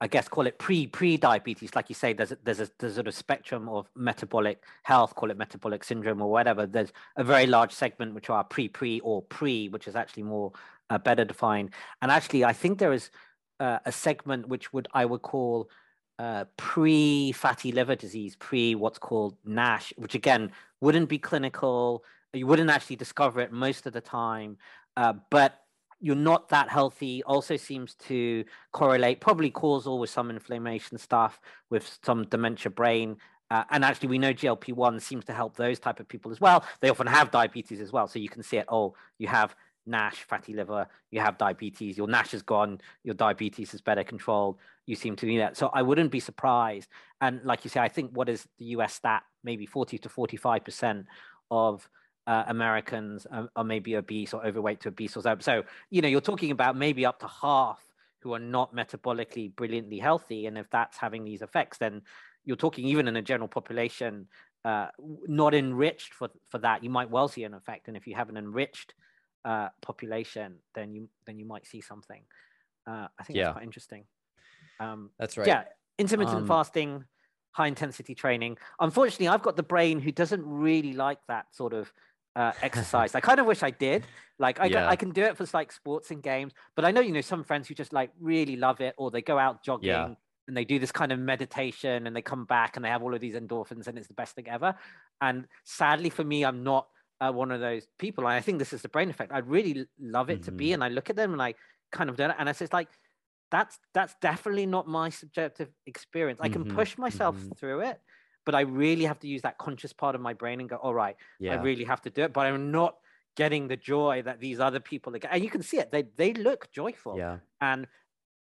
I guess, call it pre pre diabetes, like you say, there's a, there's a there's a spectrum of metabolic health, call it metabolic syndrome or whatever. There's a very large segment which are pre pre or pre, which is actually more uh, better defined. And actually, I think there is uh, a segment which would I would call uh, pre fatty liver disease, pre what's called NASH, which again wouldn't be clinical. You wouldn't actually discover it most of the time, uh, but you're not that healthy also seems to correlate, probably causal with some inflammation stuff, with some dementia brain. Uh, and actually, we know GLP-1 seems to help those type of people as well. They often have diabetes as well. So you can see it, oh, you have NASH, fatty liver, you have diabetes, your NASH is gone, your diabetes is better controlled. You seem to need that. So I wouldn't be surprised. And like you say, I think what is the US stat? Maybe 40 to 45% of uh, Americans are, are, maybe obese or overweight to obese or so. So, you know, you're talking about maybe up to half who are not metabolically brilliantly healthy. And if that's having these effects, then you're talking even in a general population uh, not enriched for, for that, you might well see an effect. And if you have an enriched uh, population, then you then you might see something. Uh, I think yeah. that's quite interesting.
Um, that's right.
Yeah, intermittent um, fasting, high intensity training. Unfortunately, I've got the brain who doesn't really like that sort of uh, exercise. I kind of wish I did. Like I, yeah. I can do it for like sports and games, but I know you know some friends who just like really love it, or they go out jogging yeah. and they do this kind of meditation, and they come back and they have all of these endorphins, and it's the best thing ever. And sadly for me, I'm not uh, one of those people. And I think this is the brain effect. I'd really love it mm-hmm. to be, mm-hmm. and I look at them and I kind of do it, and it's just like that's that's definitely not my subjective experience. I can mm-hmm. push myself mm-hmm. through it, but I really have to use that conscious part of my brain and go, all right, yeah. I really have to do it. But I'm not getting the joy that these other people are getting. And you can see it. They they look joyful.
Yeah.
And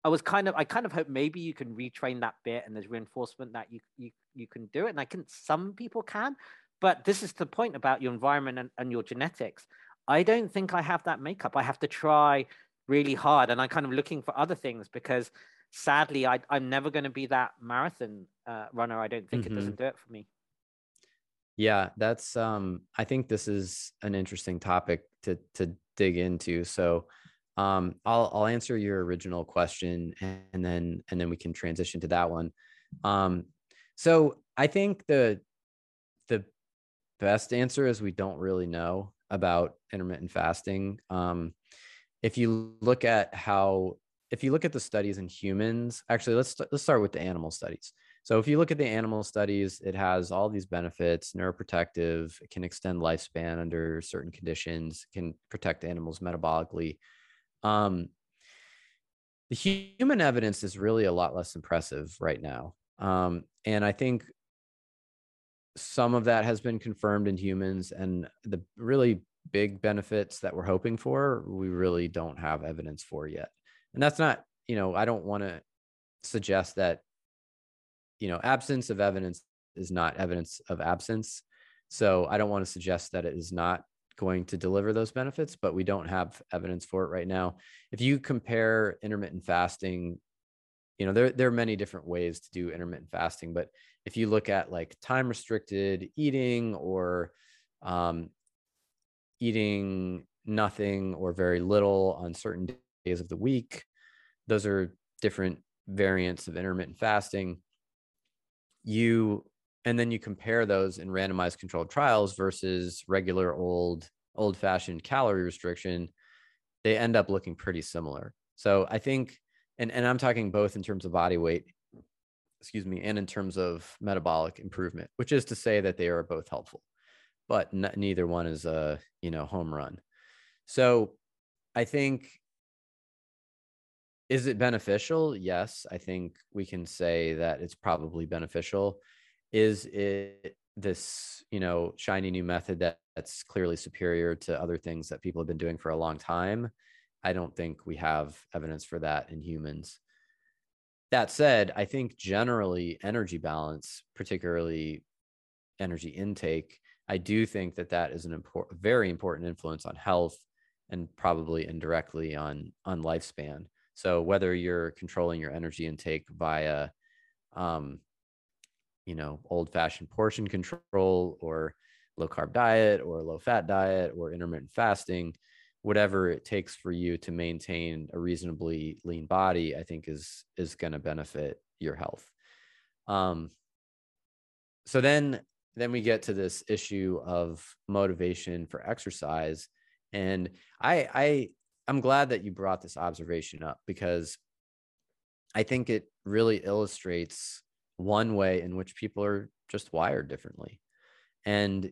I was kind of I kind of hope maybe you can retrain that bit and there's reinforcement that you you you can do it. And I can some people can, but this is the point about your environment and, and your genetics. I don't think I have that makeup. I have to try really hard and I'm kind of looking for other things because sadly I, I'm never going to be that marathon uh, runner. I don't think mm-hmm. it doesn't do it for me.
Yeah, that's um I think this is an interesting topic to to dig into. So um I'll I'll answer your original question and then and then we can transition to that one. Um so I think the the best answer is we don't really know about intermittent fasting. Um if you look at how if you look at the studies in humans, actually let's let's start with the animal studies. So if you look at the animal studies, it has all these benefits, neuroprotective, it can extend lifespan under certain conditions, can protect animals metabolically. Um, the human evidence is really a lot less impressive right now. Um, and I think some of that has been confirmed in humans and the really big benefits that we're hoping for, we really don't have evidence for yet. And that's not, you know, I don't want to suggest that you know, absence of evidence is not evidence of absence. So I don't want to suggest that it is not going to deliver those benefits, but we don't have evidence for it right now. If you compare intermittent fasting, you know, there, there are many different ways to do intermittent fasting, but if you look at like time restricted eating or um, eating nothing or very little on certain days of the week, those are different variants of intermittent fasting. You and then you compare those in randomized controlled trials versus regular old old fashioned calorie restriction they end up looking pretty similar. So i think and, and i'm talking both in terms of body weight excuse me and in terms of metabolic improvement which is to say that they are both helpful but n- neither one is a you know home run. So i think is it beneficial? Yes, I think we can say that it's probably beneficial. Is it this, you know, shiny new method that, that's clearly superior to other things that people have been doing for a long time? I don't think we have evidence for that in humans. That said, I think generally energy balance, particularly energy intake, I do think that that is an important, very important influence on health and probably indirectly on on lifespan. So whether you're controlling your energy intake via, um, you know, old fashioned portion control or low carb diet or low fat diet or intermittent fasting, whatever it takes for you to maintain a reasonably lean body, I think is is going to benefit your health. Um, so then then we get to this issue of motivation for exercise and i i i'm glad that you brought this observation up because i think it really illustrates one way in which people are just wired differently. And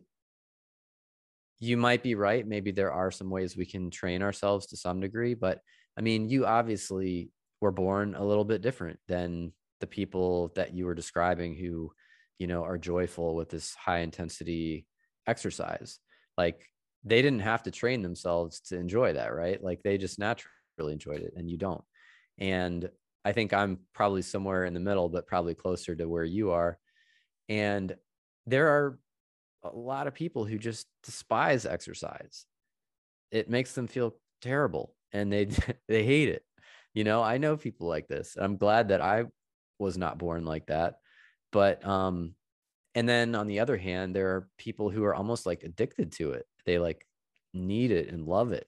you might be right maybe there are some ways we can train ourselves to some degree but i mean you obviously were born a little bit different than the people that you were describing who you know are joyful with this high intensity exercise. Like they didn't have to train themselves to enjoy that right? Like they just naturally enjoyed it and you don't. And i think i'm probably somewhere in the middle but probably closer to where you are. And there are a lot of people who just despise exercise. It makes them feel terrible and they they hate it. You know i know people like this i'm glad that i was not born like that but um and then on the other hand there are people who are almost like addicted to it. They like need it and love it.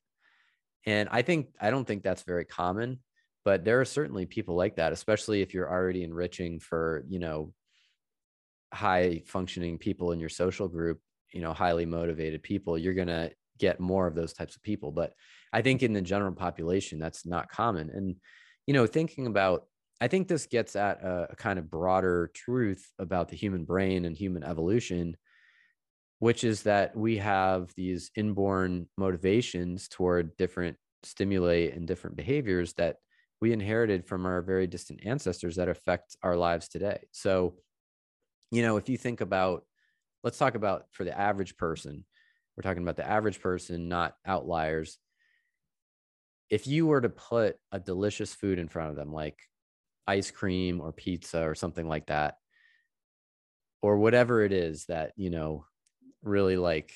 And i think i don't think that's very common but there are certainly people like that especially if you're already enriching for you know high functioning people in your social group you know highly motivated people you're going to get more of those types of people. But i think in the general population that's not common. And you know thinking about I think this gets at a, a, kind of broader truth about the human brain and human evolution, which is that we have these inborn motivations toward different stimuli and different behaviors that we inherited from our very distant ancestors that affect our lives today. So, you know, if you think about, let's talk about for the average person, we're talking about the average person, not outliers. If you were to put a delicious food in front of them, like ice cream or pizza or something like that or whatever it is that you know really like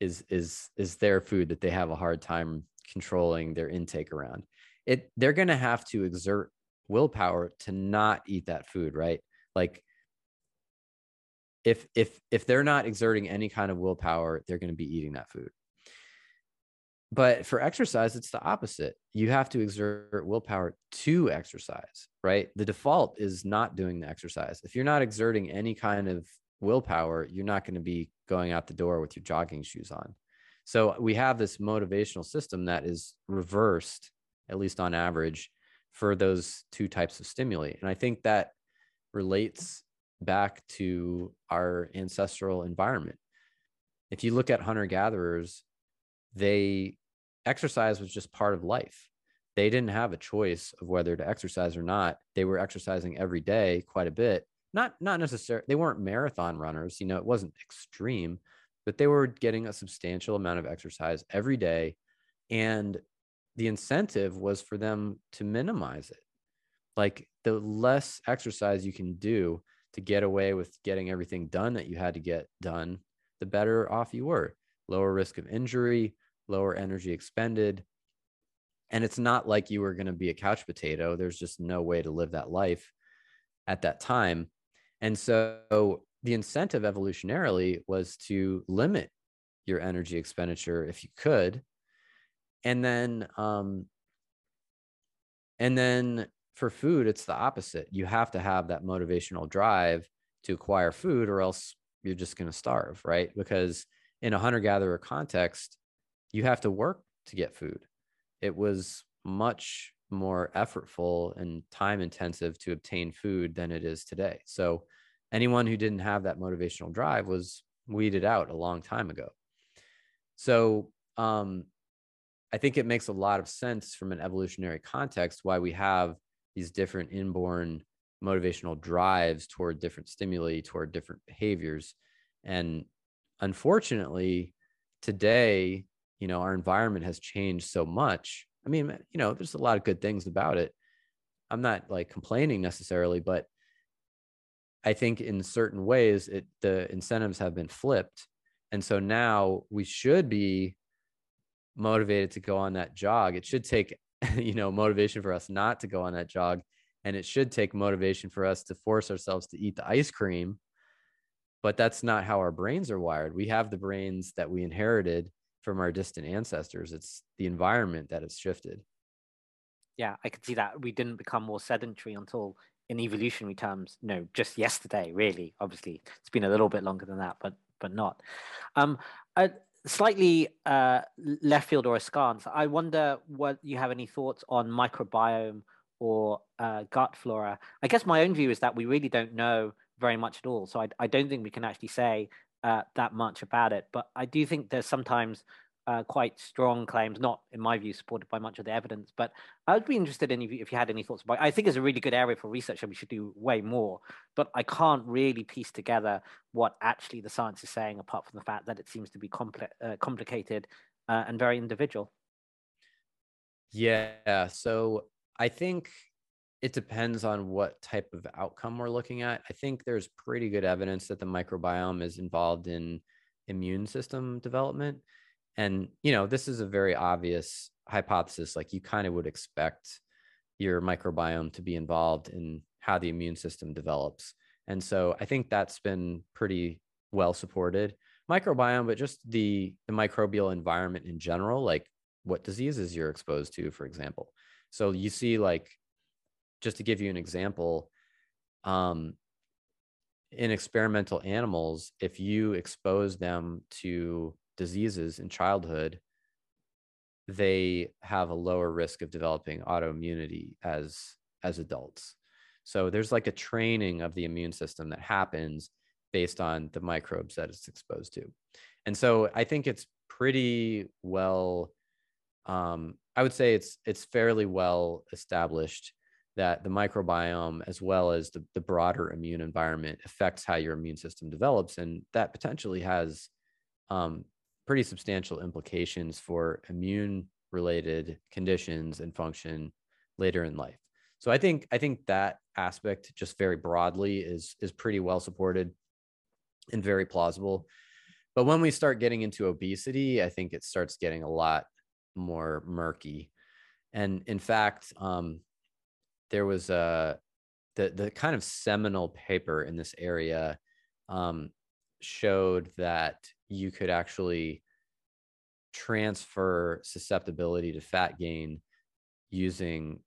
is is is their food that they have a hard time controlling their intake around. It they're going to have to exert willpower to not eat that food right? Like if if if they're not exerting any kind of willpower they're going to be eating that food but for exercise it's the opposite. You have to exert willpower to exercise right? The default is not doing the exercise. If you're not exerting any kind of willpower you're not going to be going out the door with your jogging shoes on. So we have this motivational system that is reversed at least on average for those two types of stimuli. And i think that relates back to our ancestral environment. If you look at hunter gatherers they exercise was just part of life. They didn't have a choice of whether to exercise or not. They were exercising every day quite a bit. Not not necessarily they weren't marathon runners, you know, it wasn't extreme, but they were getting a substantial amount of exercise every day and the incentive was for them to minimize it. Like the less exercise you can do to get away with getting everything done that you had to get done, the better off you were. Lower risk of injury, lower energy expended. And it's not like you were going to be a couch potato. There's just no way to live that life at that time. And so the incentive evolutionarily was to limit your energy expenditure if you could. And then, um, and then for food, it's the opposite. You have to have that motivational drive to acquire food, or else you're just going to starve, right? Because in a hunter gatherer context, you have to work to get food. It was much more effortful and time intensive to obtain food than it is today. So anyone who didn't have that motivational drive was weeded out a long time ago. So um, I think it makes a lot of sense from an evolutionary context why we have these different inborn motivational drives toward different stimuli, toward different behaviors. And unfortunately, today you know our environment has changed so much I mean, you know, there's a lot of good things about it. I'm not like complaining necessarily, but I think in certain ways it the incentives have been flipped. And so now we should be motivated to go on that jog. It should take, you know, motivation for us not to go on that jog. And it should take motivation for us to force ourselves to eat the ice cream. But that's not how our brains are wired. We have the brains that we inherited from our distant ancestors. It's the environment that has shifted
yeah, I could see that we didn't become more sedentary until in evolutionary terms, no, just yesterday, really. Obviously, it's been a little bit longer than that, but but not. Um, a slightly uh, left field or askance. I wonder what you have any thoughts on microbiome or uh, gut flora. I guess my own view is that we really don't know very much at all. So I, I don't think we can actually say uh, that much about it. But I do think there's sometimes uh, quite strong claims, not in my view supported by much of the evidence. But I'd be interested in if you, if you had any thoughts about. It. I think it's a really good area for research, and we should do way more. But I can't really piece together what actually the science is saying, apart from the fact that it seems to be uh, complicated uh, and very individual.
Yeah. So I think it depends on what type of outcome we're looking at. I think there's pretty good evidence that the microbiome is involved in immune system development. And you know this is a very obvious hypothesis like you kind of would expect your microbiome to be involved in how the immune system develops. And so i think that's been pretty well supported. Microbiome but just the the microbial environment in general like what diseases you're exposed to for example. So you see like just to give you an example um in experimental animals if you expose them to diseases in childhood, they have a lower risk of developing autoimmunity as as adults. So there's like a training of the immune system that happens based on the microbes that it's exposed to. And so I think it's pretty well um, I would say it's it's fairly well established that the microbiome as well as the, the broader immune environment affects how your immune system develops and that potentially has um, pretty substantial implications for immune related conditions and function later in life. So I think I think that aspect just very broadly is is pretty well supported and very plausible. But when we start getting into obesity, I think it starts getting a lot more murky. And in fact, um, there was a the the kind of seminal paper in this area um, showed that you could actually transfer susceptibility to fat gain using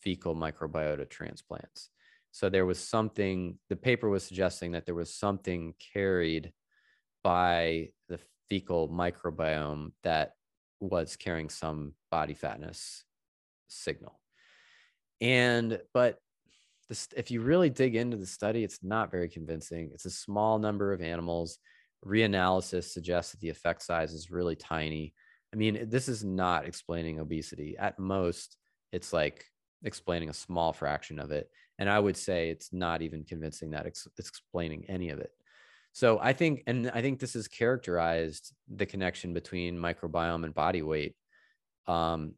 fecal microbiota transplants. So there was something, the paper was suggesting that there was something carried by the fecal microbiome that was carrying some body fatness signal. And, but this, if you really dig into the study, it's not very convincing. It's a small number of animals reanalysis suggests that the effect size is really tiny. I mean, this is not explaining obesity. At most, it's like explaining a small fraction of it. And I would say it's not even convincing that it's, explaining any of it. So I think, and I think this has characterized the connection between microbiome and body weight um,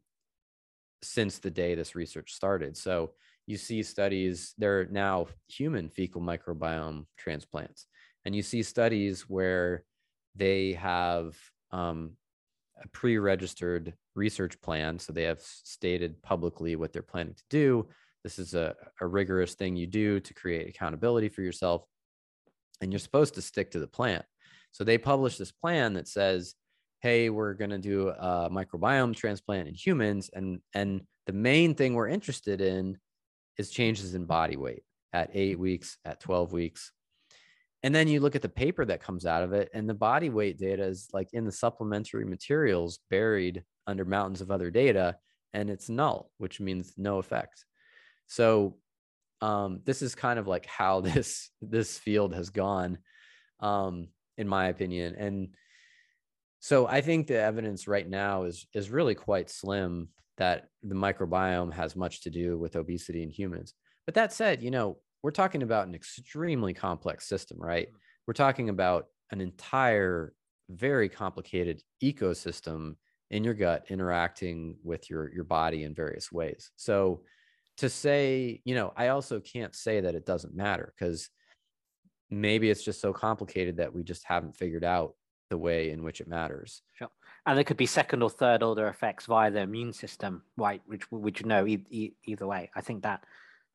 since the day this research started. So you see studies, there are now human fecal microbiome transplants. And you see studies where they have um, a pre-registered research plan. So they have stated publicly what they're planning to do. This is a, a rigorous thing you do to create accountability for yourself. And you're supposed to stick to the plan. So they publish this plan that says hey we're going to do a microbiome transplant in humans and and the main thing we're interested in is changes in body weight at eight weeks at 12 weeks and then you look at the paper that comes out of it, and the body weight data is like in the supplementary materials buried under mountains of other data, and it's null, which means no effect. So um, this is kind of like how this this field has gone, um, in my opinion. And so I think the evidence right now is is really quite slim that the microbiome has much to do with obesity in humans. But that said, you know, we're talking about an extremely complex system, right? Mm-hmm. We're talking about an entire, very complicated ecosystem in your gut interacting with your your body in various ways so to say you know i also can't say that it doesn't matter because maybe it's just so complicated that we just haven't figured out the way in which it matters
sure and there could be second or third order effects via the immune system right which which you know e- e- either way i think that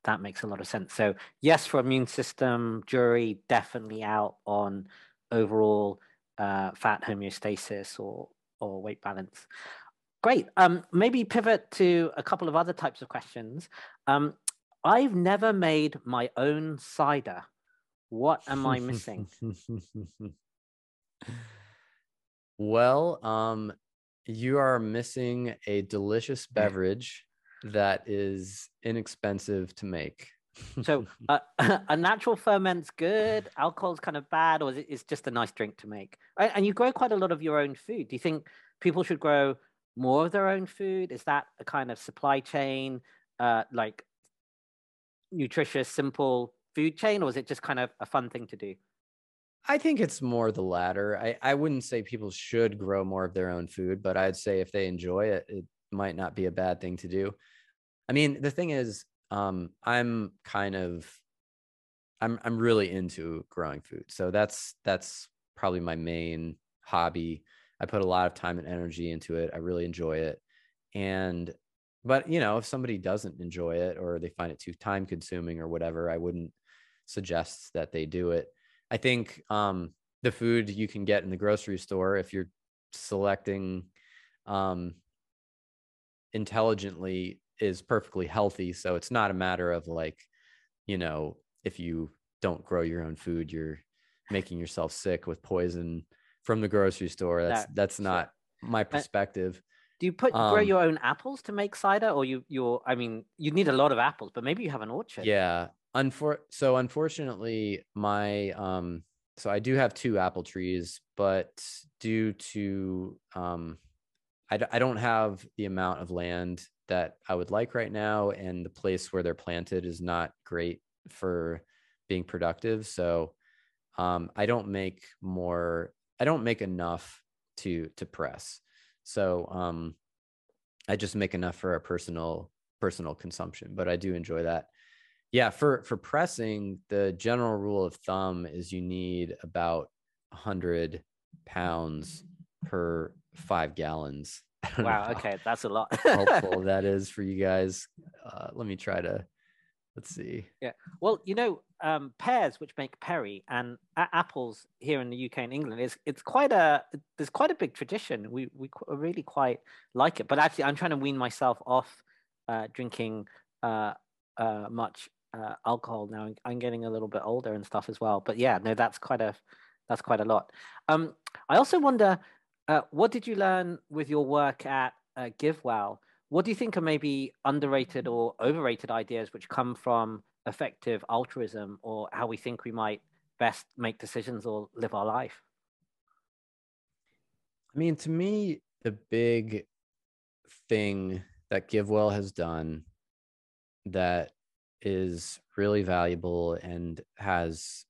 that makes a lot of sense so yes for immune system jury definitely out on overall uh, fat homeostasis or or weight balance. Great. Um, maybe pivot to a couple of other types of questions. Um, I've never made my own cider. What am I missing?
well, um, you are missing a delicious beverage that is inexpensive to make.
so uh, a natural ferment's good alcohol's kind of bad or is it is just a nice drink to make? And you grow quite a lot of your own food. Do you think people should grow more of their own food? Is that a kind of supply chain uh, like nutritious simple food chain or is it just kind of a fun thing to do
I think it's more the latter. I, I wouldn't say people should grow more of their own food, but I'd say if they enjoy it, it might not be a bad thing to do. I mean, the thing is, um, I'm kind of I'm I'm really into growing food. So that's that's probably my main hobby. I put a lot of time and energy into it. I really enjoy it. And but you know, if somebody doesn't enjoy it or they find it too time consuming or whatever, I wouldn't suggest that they do it. I think um the food you can get in the grocery store if you're selecting um intelligently is perfectly healthy. So it's not a matter of like, you know, if you don't grow your own food, you're making yourself sick with poison from the grocery store. That's that, that's not sure. my perspective.
Do you put um, grow your own apples to make cider, or you you're? I mean, you need a lot of apples, but maybe you have an orchard.
Yeah. Unfor- so unfortunately, my um, so I do have two apple trees, but due to um, I d- I don't have the amount of land that I would like right now, and the place where they're planted is not great for being productive. So um, I don't make more. I don't make enough to to press. So um, I just make enough for a personal personal consumption, but I do enjoy that. Yeah, for for pressing, the general rule of thumb is you need about 100 pounds per five gallons
Wow. Okay, that's a lot.
helpful that is for you guys. Uh, let me try to. Let's see.
Yeah. Well, you know, um, pears, which make perry, and a- apples here in the UK and England is it's quite a there's quite a big tradition. We we really quite like it. But actually, I'm trying to wean myself off uh, drinking uh, uh, much uh, alcohol now. I'm getting a little bit older and stuff as well. But yeah, no, that's quite a that's quite a lot. Um, I also wonder uh, what did you learn with your work at uh, GiveWell? What do you think are maybe underrated or overrated ideas which come from effective altruism or how we think we might best make decisions or live our life?
I mean, to me, the big thing that GiveWell has done that is really valuable and has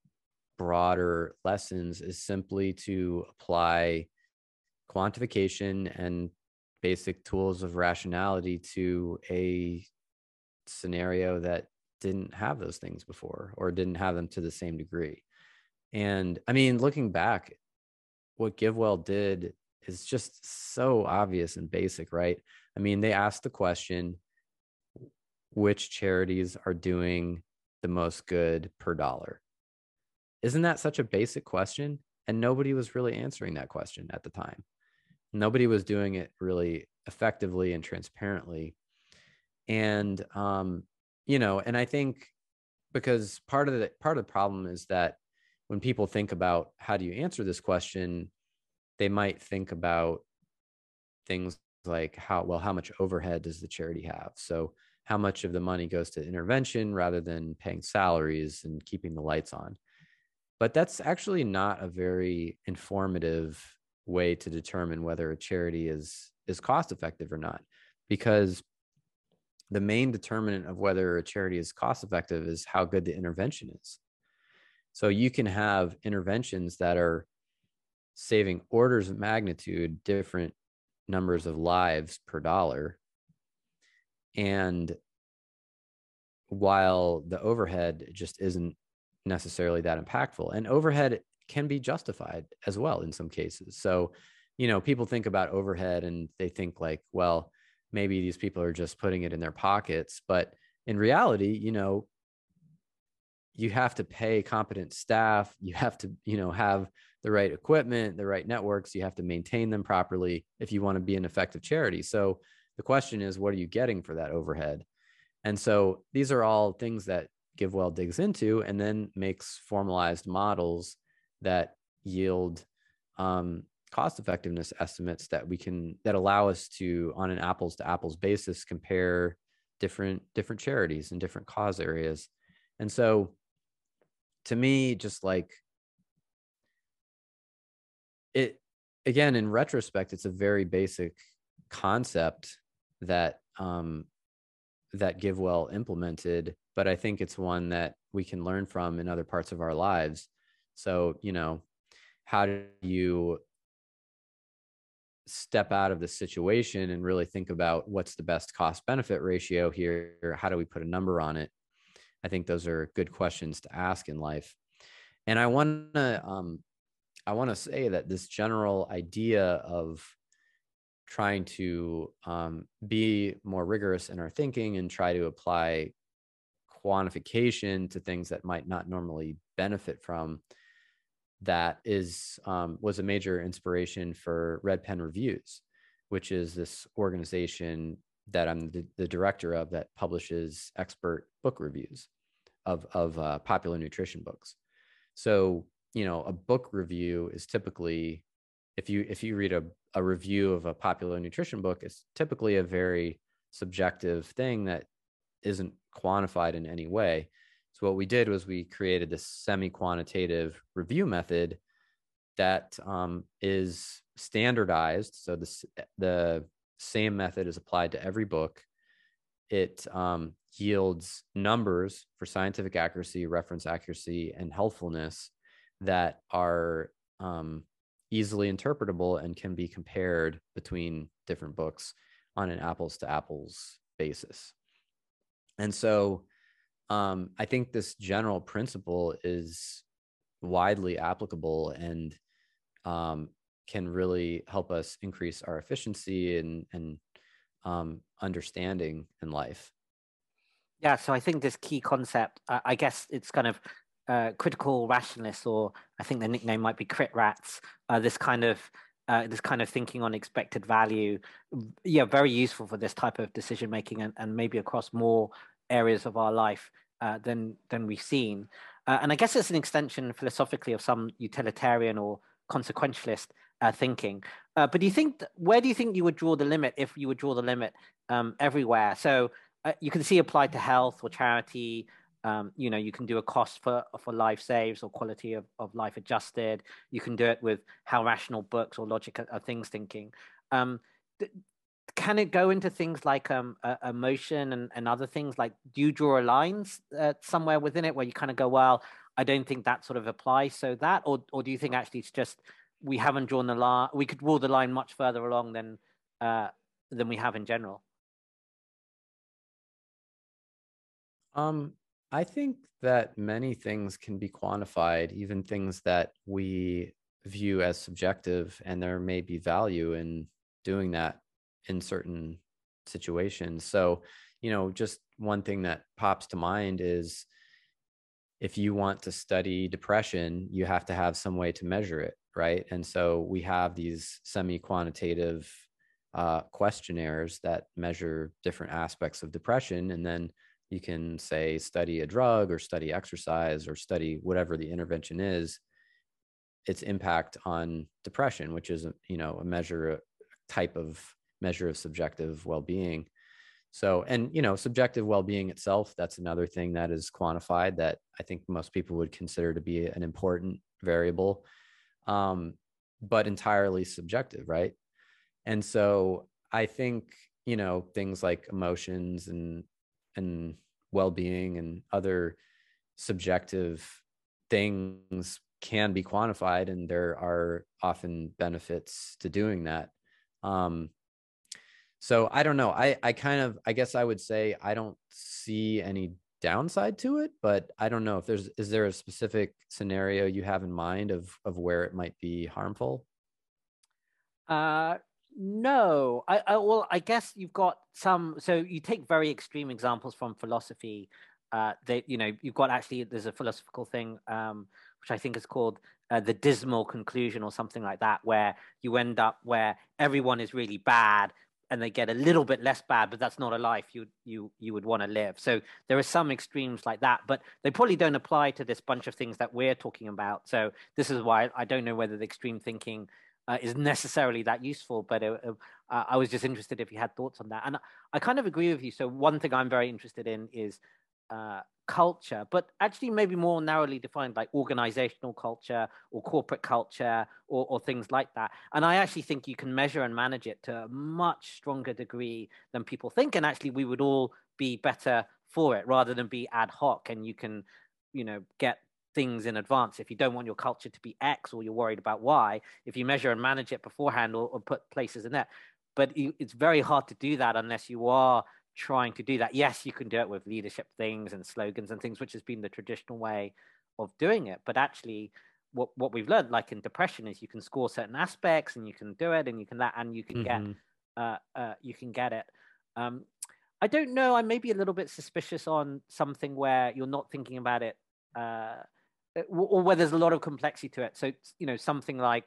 broader lessons is simply to apply quantification and basic tools of rationality to a scenario that didn't have those things before or didn't have them to the same degree. And I mean, looking back, what GiveWell did is just so obvious and basic, right? I mean, they asked the question which charities are doing the most good per dollar? Isn't that such a basic question? And nobody was really answering that question at the time nobody was doing it really effectively and transparently and um you know and i think because part of the part of the problem is that when people think about how do you answer this question they might think about things like how well how much overhead does the charity have so how much of the money goes to intervention rather than paying salaries and keeping the lights on but that's actually not a very informative way to determine whether a charity is is cost effective or not because the main determinant of whether a charity is cost effective is how good the intervention is so you can have interventions that are saving orders of magnitude different numbers of lives per dollar. And while the overhead just isn't necessarily that impactful, and overhead can be justified as well in some cases. So, you know, people think about overhead and they think like, well, maybe these people are just putting it in their pockets. But in reality, you know, you have to pay competent staff. You have to, you know, have the right equipment, the right networks. You have to maintain them properly if you want to be an effective charity. So the question is, what are you getting for that overhead? And so these are all things that GiveWell digs into and then makes formalized models that yield um, cost effectiveness estimates that we can that allow us to on an apples to apples basis compare different different charities and different cause areas and so to me just like it again in retrospect it's a very basic concept that um that givewell implemented but i think it's one that we can learn from in other parts of our lives. So you know how do you step out of the situation and really think about what's the best cost benefit ratio here? How do we put a number on it? I think those are good questions to ask in life. And i want to um, i want to say that this general idea of trying to um, be more rigorous in our thinking and try to apply quantification to things that might not normally benefit from that is um, was a major inspiration for Red Pen Reviews, which is this organization that I'm the, the director of that publishes expert book reviews of of uh, popular nutrition books. So you know, a book review is typically if you if you read a, a review of a popular nutrition book, it's typically a very subjective thing that isn't quantified in any way. So what we did was we created this semi-quantitative review method that um, is standardized. So this, the same method is applied to every book. It um, yields numbers for scientific accuracy, reference accuracy, and helpfulness that are um, easily interpretable and can be compared between different books on an apples to apples basis. And so um, I think this general principle is widely applicable and um, can really help us increase our efficiency and, and um, understanding in life.
Yeah, so I think this key concept, I guess it's kind of uh, critical rationalists, or I think the nickname might be crit rats. Uh, this kind of uh, this kind of thinking on expected value, yeah, very useful for this type of decision making, and, and maybe across more areas of our life uh, than than we've seen. Uh, and I guess it's an extension philosophically of some utilitarian or consequentialist uh, thinking. But do you think where do you think you would draw the limit if you would draw the limit um, everywhere? So you can see applied to health or charity. Um, you know, you can do a cost for for life saves or quality of, of life adjusted. You can do it with how rational books or logic are, are things thinking. Um, can it go into things like um, uh, emotion and, and other things? Like, do you draw a line uh, somewhere within it where you kind of go, well, I don't think that sort of applies. So that, or or do you think actually it's just we haven't drawn the line? We could draw the line much further along than uh, than we have in general.
Um, I think that many things can be quantified, even things that we view as subjective, and there may be value in doing that in certain situations. So, you know, just one thing that pops to mind is if you want to study depression, you have to have some way to measure it, right? And so we have these semi quantitative uh, questionnaires that measure different aspects of depression. And then you can say study a drug or study exercise or study whatever the intervention is its impact on depression which is you know a measure type of measure of subjective well-being. So and you know subjective well-being itself that's another thing that is quantified that i think most people would consider to be an important variable um, but entirely subjective right? And so i think you know things like emotions and and well-being and other subjective things can be quantified and there are often benefits to doing that um, so I don't know. I I kind of I guess I would say I don't see any downside to it, but I don't know if there's is there a specific scenario you have in mind of of where it might be harmful?
Uh no, I, I well, I guess you've got some. So you take very extreme examples from philosophy. Uh, that you know, you've got actually there's a philosophical thing um, which I think is called uh, the dismal conclusion or something like that, where you end up where everyone is really bad and they get a little bit less bad, but that's not a life you you you would want to live. So there are some extremes like that, but they probably don't apply to this bunch of things that we're talking about. So this is why I don't know whether the extreme thinking uh, is necessarily that useful. But uh, uh, I was just interested if you had thoughts on that, and I kind of agree with you. So one thing I'm very interested in is uh, culture, but actually maybe more narrowly defined, like organizational culture or corporate culture or, or, things like that. And I actually think you can measure and manage it to a much stronger degree than people think. And actually, we would all be better for it rather than be ad hoc. And you can, you know, get things in advance. If you don't want your culture to be X or you're worried about Y, if you measure and manage it beforehand or, or put places in there. But you, it's very hard to do that unless you are trying to do that. Yes, you can do it with leadership things and slogans and things, which has been the traditional way of doing it. But actually, what what we've learned, like in depression, is you can score certain aspects and you can do it and you can that and you can mm-hmm. get uh, uh, you can get it. Um, I don't know. I may be a little bit suspicious on something where you're not thinking about it, uh, or where there's a lot of complexity to it. So you know, something like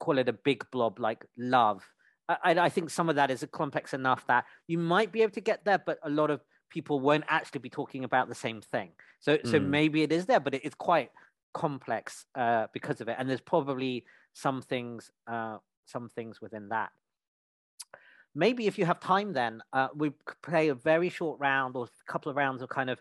call it a big blob like love I, I think some of that is complex enough that you might be able to get there, but a lot of people won't actually be talking about the same thing. So, mm. so maybe it is there, but it, it's quite complex uh, because of it. And there's probably some things, uh, some things within that. Maybe if you have time, then uh, we play a very short round or a couple of rounds of kind of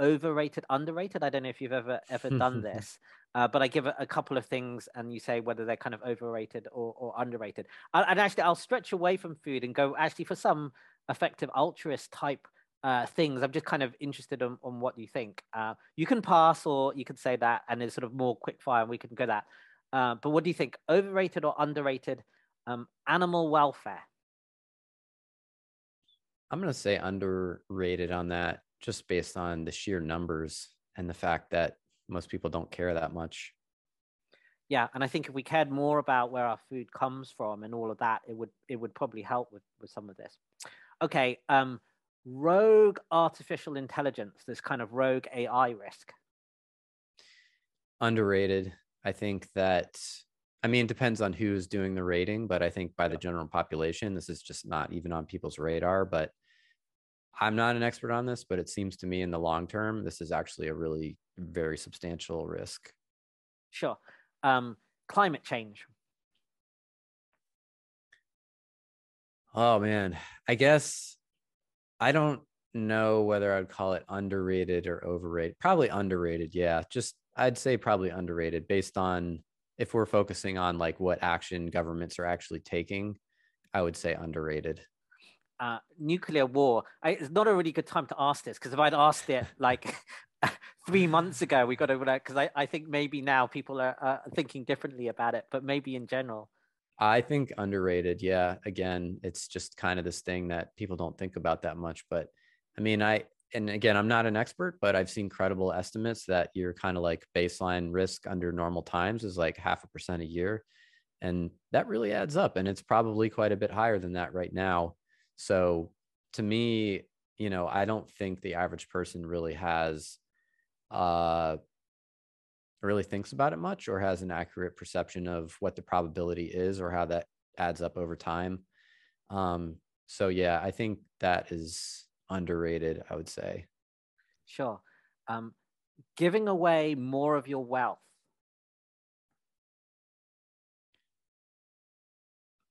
overrated, underrated. I don't know if you've ever ever done this, uh, but I give a, a, couple of things, and you say whether they're kind of overrated or, or underrated. And actually, I'll stretch away from food and go actually for some effective altruist type uh, things. I'm just kind of interested on, on what you think. Uh, you can pass, or you can say that, and it's sort of more quick fire, and we can go that. Uh, but what do you think? Overrated or underrated? Um, animal welfare.
I'm going to say underrated on that just based on the sheer numbers and the fact that most people don't care that much.
Yeah, and I think if we cared more about where our food comes from and all of that, it would it would probably help with with some of this. Okay, um, rogue artificial intelligence, this kind of rogue AI risk.
Underrated. I think that I mean, it depends on who's doing the rating, but I think by the general population, this is just not even on people's radar. But I'm not an expert on this, but it seems to me in the long term, this is actually a really very substantial risk.
Sure. Um, climate change.
Oh man, I guess I don't know whether I'd call it underrated or overrated. Probably underrated. Yeah, just I'd say probably underrated based on if we're focusing on like what action governments are actually taking. I would say underrated
uh, nuclear war. I, it's not a really good time to ask this because if I'd asked it like three months ago, we got to because I, I think maybe now people are uh, thinking differently about it, but maybe in general.
I think underrated. Yeah. Again, it's just kind of this thing that people don't think about that much. But I mean, I, and again, I'm not an expert, but I've seen credible estimates that your kind of like baseline risk under normal times is like half a percent a year. And that really adds up. And it's probably quite a bit higher than that right now. So to me, you know, I don't think the average person really has uh really thinks about it much or has an accurate perception of what the probability is or how that adds up over time. Um so yeah, I think that is underrated, I would say.
Sure. Um giving away more of your wealth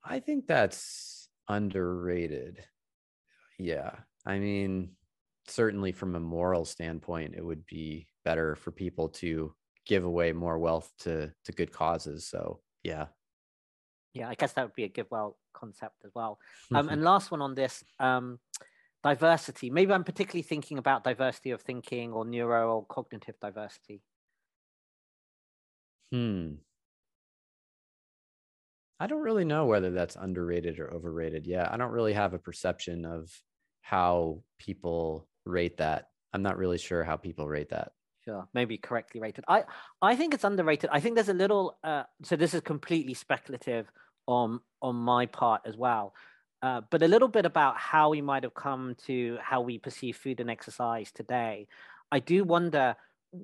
I think that's underrated. Yeah. I mean, certainly from a moral standpoint, it would be better for people to give away more wealth to to good causes. So yeah.
Yeah, I guess that would be a GiveWell concept as well. Um, and last one on this, um, diversity. Maybe I'm particularly thinking about diversity of thinking or neuro or cognitive diversity.
Hmm. I don't really know whether that's underrated or overrated. Yeah, I don't really have a perception of how people rate that. I'm not really sure how people rate that.
Sure, maybe correctly rated. I I think it's underrated. I think there's a little. Uh, so this is completely speculative on on my part as well. Uh, but a little bit about how we might have come to how we perceive food and exercise today. I do wonder.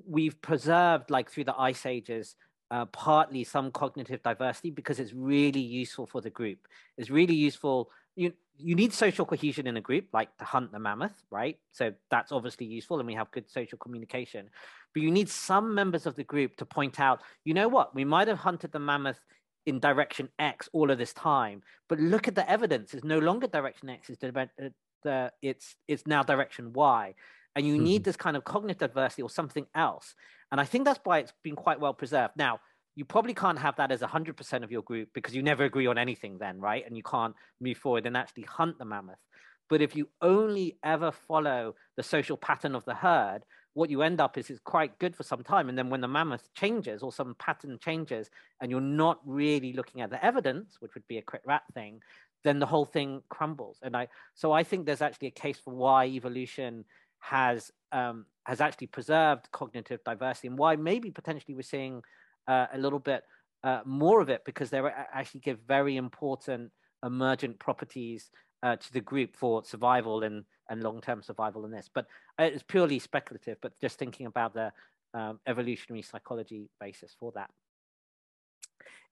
We've preserved, like through the ice ages, uh, partly some cognitive diversity because it's really useful for the group. It's really useful. You you need social cohesion in a group, like to hunt the mammoth, right? So that's obviously useful, and we have good social communication. But you need some members of the group to point out, you know what, we might have hunted the mammoth in direction X all of this time, but look at the evidence. It's no longer direction X. It's the, the it's it's now direction Y, and you mm-hmm. need this kind of cognitive diversity or something else. And I think that's why it's been quite well preserved. Now, you probably can't have that as 100% of your group because you never agree on anything then, right? And you can't move forward and actually hunt the mammoth. But if you only ever follow the social pattern of the herd, what you end up is it's quite good for some time. And then when the mammoth changes or some pattern changes and you're not really looking at the evidence, which would be a crit rat thing, then the whole thing crumbles. And I so I think there's actually a case for why evolution has um, has actually preserved cognitive diversity and why maybe potentially we're seeing uh, a little bit uh, more of it because they actually give very important emergent properties uh, to the group for survival and, and long-term survival in this. But uh, it's purely speculative, but just thinking about the um, evolutionary psychology basis for that.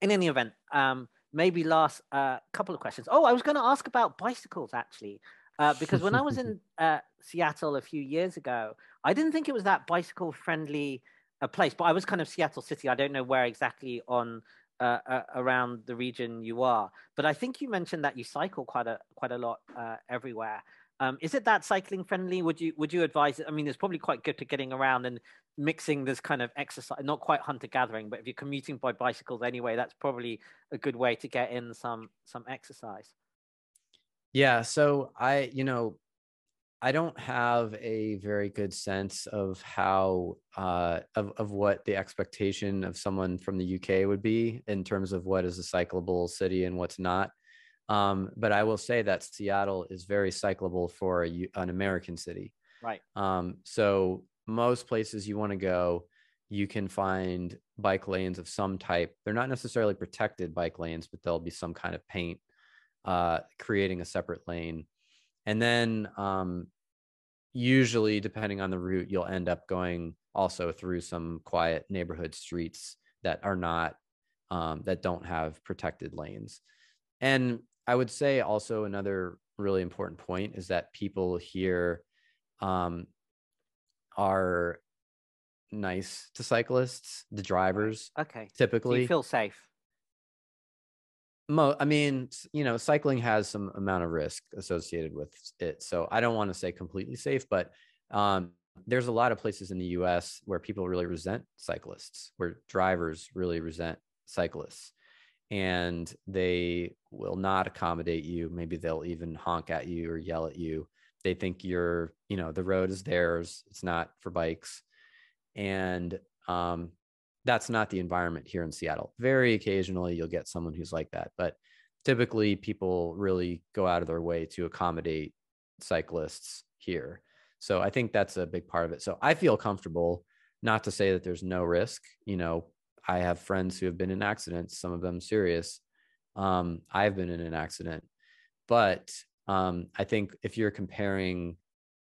In any event, um, maybe last uh, couple of questions. Oh, I was going to ask about bicycles actually. Uh, because when I was in uh, Seattle a few years ago, I didn't think it was that bicycle friendly a place, but I was kind of Seattle City. I don't know where exactly on uh, uh, around the region you are, but I think you mentioned that you cycle quite a quite a lot uh, everywhere. Um, is it that cycling friendly? Would you would you advise it? I mean, it's probably quite good to getting around and mixing this kind of exercise, not quite hunter gathering, but if you're commuting by bicycles anyway, that's probably a good way to get in some some exercise.
Yeah. So I, you know, I don't have a very good sense of how uh, of of what the expectation of someone from the UK would be in terms of what is a cyclable city and what's not. Um, but I will say that Seattle is very cyclable for a, an American city.
Right.
Um, so most places you want to go, you can find bike lanes of some type. They're not necessarily protected bike lanes, but there'll be some kind of paint uh, creating a separate lane and then um, usually, depending on the route, you'll end up going also through some quiet neighborhood streets that are not um, that don't have protected lanes. And I would say also another really important point is that people here um, are nice to cyclists, the drivers.
Okay.
Typically,
so you feel safe.
Mo, I mean, you know, cycling has some amount of risk associated with it. So I don't want to say completely safe, but um, there's a lot of places in the US where people really resent cyclists, where drivers really resent cyclists and they will not accommodate you. Maybe they'll even honk at you or yell at you. They think you're, you know, the road is theirs, it's not for bikes. And um, that's not the environment here in Seattle. Very occasionally you'll get someone who's like that, but typically people really go out of their way to accommodate cyclists here. So I think that's a big part of it. So I feel comfortable, not to say that there's no risk. You know, I have friends who have been in accidents, some of them serious. Um, I've been in an accident, but um, I think if you're comparing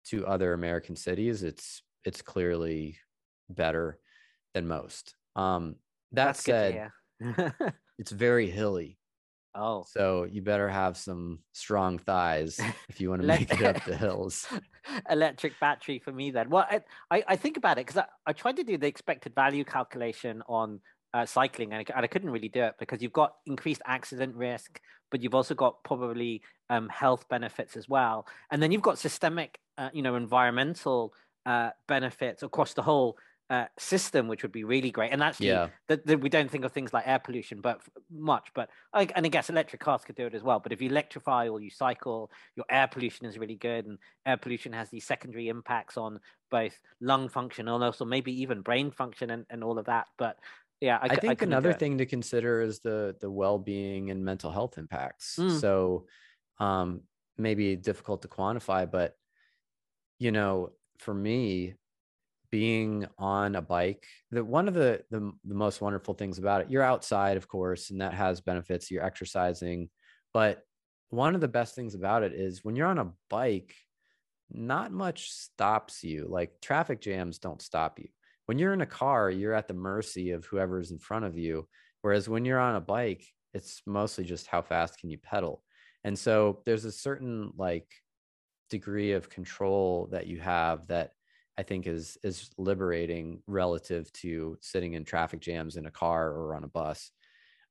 to other American cities, it's it's clearly better than most. Um, that That's said, it's very hilly.
Oh,
so you better have some strong thighs if you want to make it up the hills.
Electric battery for me then. Well, I, I think about it because I, I tried to do the expected value calculation on uh, cycling and I, and I, couldn't really do it because you've got increased accident risk, but you've also got probably um, health benefits as well. And then you've got systemic, uh, you know, environmental uh, benefits across the whole uh, system, which would be really great. And actually, yeah. that we don't think of things like air pollution, but much. But and I guess electric cars could do it as well. But if you electrify or you cycle, your air pollution is really good, and air pollution has these secondary impacts on both lung function and also maybe even brain function and, and all of that. But yeah
i, I think I another thing to consider is the the well-being and mental health impacts mm. so um maybe difficult to quantify but you know for me being on a bike that one of the, the, the most wonderful things about it you're outside of course and that has benefits you're exercising but one of the best things about it is when you're on a bike not much stops you like traffic jams don't stop you. When you're in a car you're at the mercy of whoever's in front of you whereas when you're on a bike it's mostly just how fast can you pedal. And so there's a certain like degree of control that you have that I think is is liberating relative to sitting in traffic jams in a car or on a bus.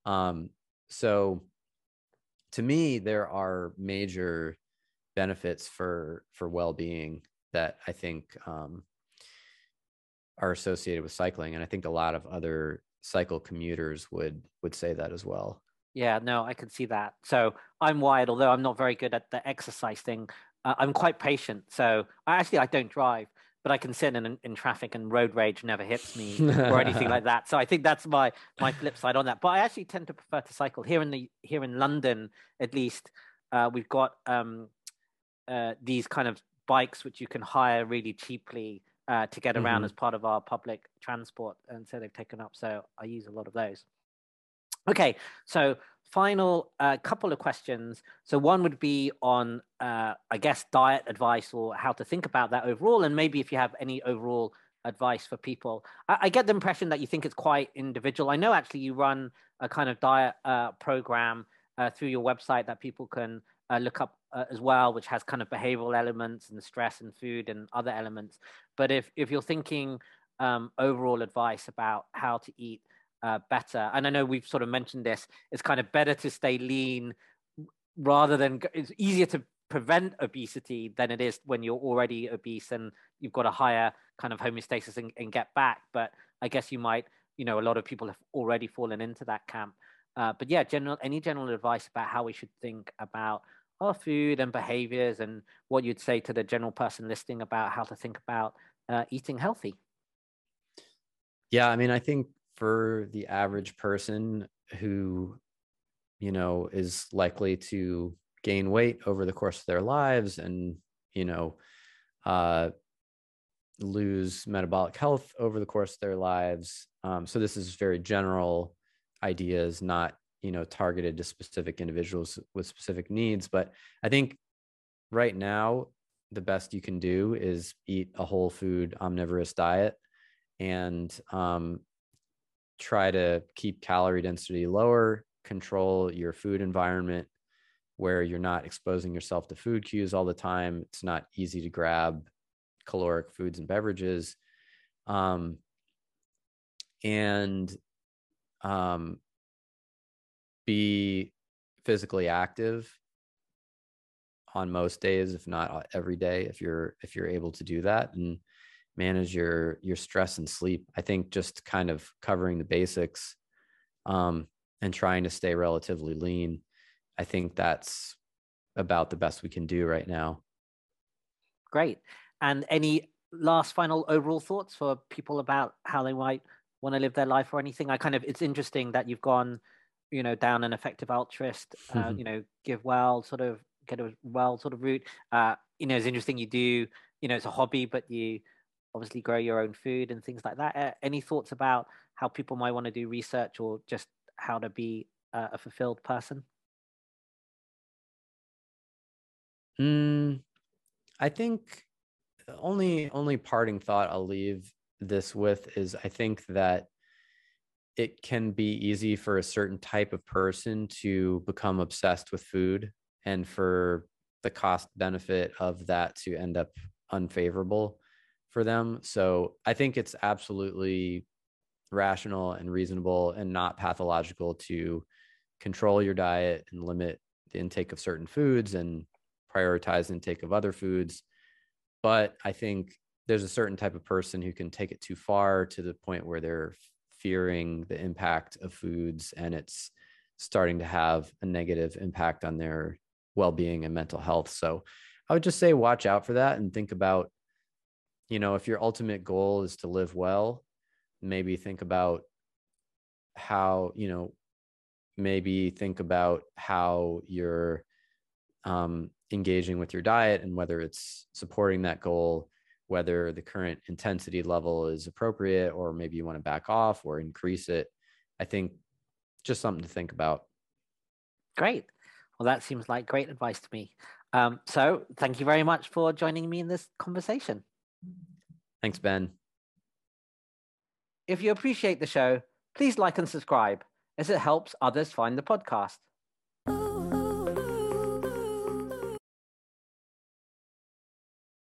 Um, so to me, there are major benefits for for well-being that I think um, are associated with cycling, and I think a lot of other cycle commuters would would say that as well.
Yeah, no, I can see that. So I'm wired, although I'm not very good at the exercise thing. Uh, I'm quite patient. So I actually I don't drive, but I can sit in, in traffic and road rage never hits me or anything like that. So I think that's my my flip side on that. But I actually tend to prefer to cycle here in the here in London at least. Uh, we've got um, uh, these kind of bikes which you can hire really cheaply uh, to get around mm-hmm. as part of our public transport, and so they've taken up. So I use a lot of those. Okay, so final uh, couple of questions. So one would be on, uh, I guess, diet advice or how to think about that overall, and maybe if you have any overall advice for people. I, I get the impression that you think it's quite individual. I know actually you run a kind of diet uh, program uh, through your website that people can uh, look up uh, as well, which has kind of behavioral elements and stress and food and other elements. But if if you're thinking um, overall advice about how to eat uh, better. And I know we've sort of mentioned this. It's kind of better to stay lean rather than it's easier to prevent obesity than it is when you're already obese and you've got a higher kind of homeostasis and, and get back. But I guess you might, you know, a lot of people have already fallen into that camp. Uh, but yeah, general any general advice about how we should think about our food and behaviors and what you'd say to the general person listening about how to think about uh, eating healthy.
Yeah, I mean, I think for the average person who you know is likely to gain weight over the course of their lives and you know uh, lose metabolic health over the course of their lives. Um, so this is very general ideas not you know targeted to specific individuals with specific needs. But i think right now the best you can do is eat a whole food omnivorous diet and um, try to keep calorie density lower, control your food environment where you're not exposing yourself to food cues all the time. It's not easy to grab caloric foods and beverages. Um, and um, be physically active on most days if not every day if you're if you're able to do that and manage your your stress and sleep i think just kind of covering the basics um, and trying to stay relatively lean i think that's about the best we can do right now.
Great. And any last final overall thoughts for people about how they might want to live their life or anything? I kind of it's interesting that you've gone you know down an effective altruist uh, you know GiveWell sort of get a well sort of route. Uh you know it's interesting you do you know it's a hobby but you obviously grow your own food and things like that. Uh, any thoughts about how people might want to do research or just how to be uh, a fulfilled person?
Mm, I think only only parting thought I'll leave this with is I think that it can be easy for a certain type of person to become obsessed with food and for the cost benefit of that to end up unfavorable for them. So I think it's absolutely rational and reasonable and not pathological to control your diet and limit the intake of certain foods and prioritize intake of other foods. But I think there's a certain type of person who can take it too far to the point where they're fearing the impact of foods and it's starting to have a negative impact on their well-being and mental health. So I would just say watch out for that and think about you know if your ultimate goal is to live well maybe think about how you know maybe think about how you're um, engaging with your diet and whether it's supporting that goal whether the current intensity level is appropriate or maybe you want to back off or increase it. I think just something to think about.
Great. Well that seems like great advice to me. Um, so thank you very much for joining me in this conversation
thanks ben.
If you appreciate the show please like and subscribe as it helps others find the podcast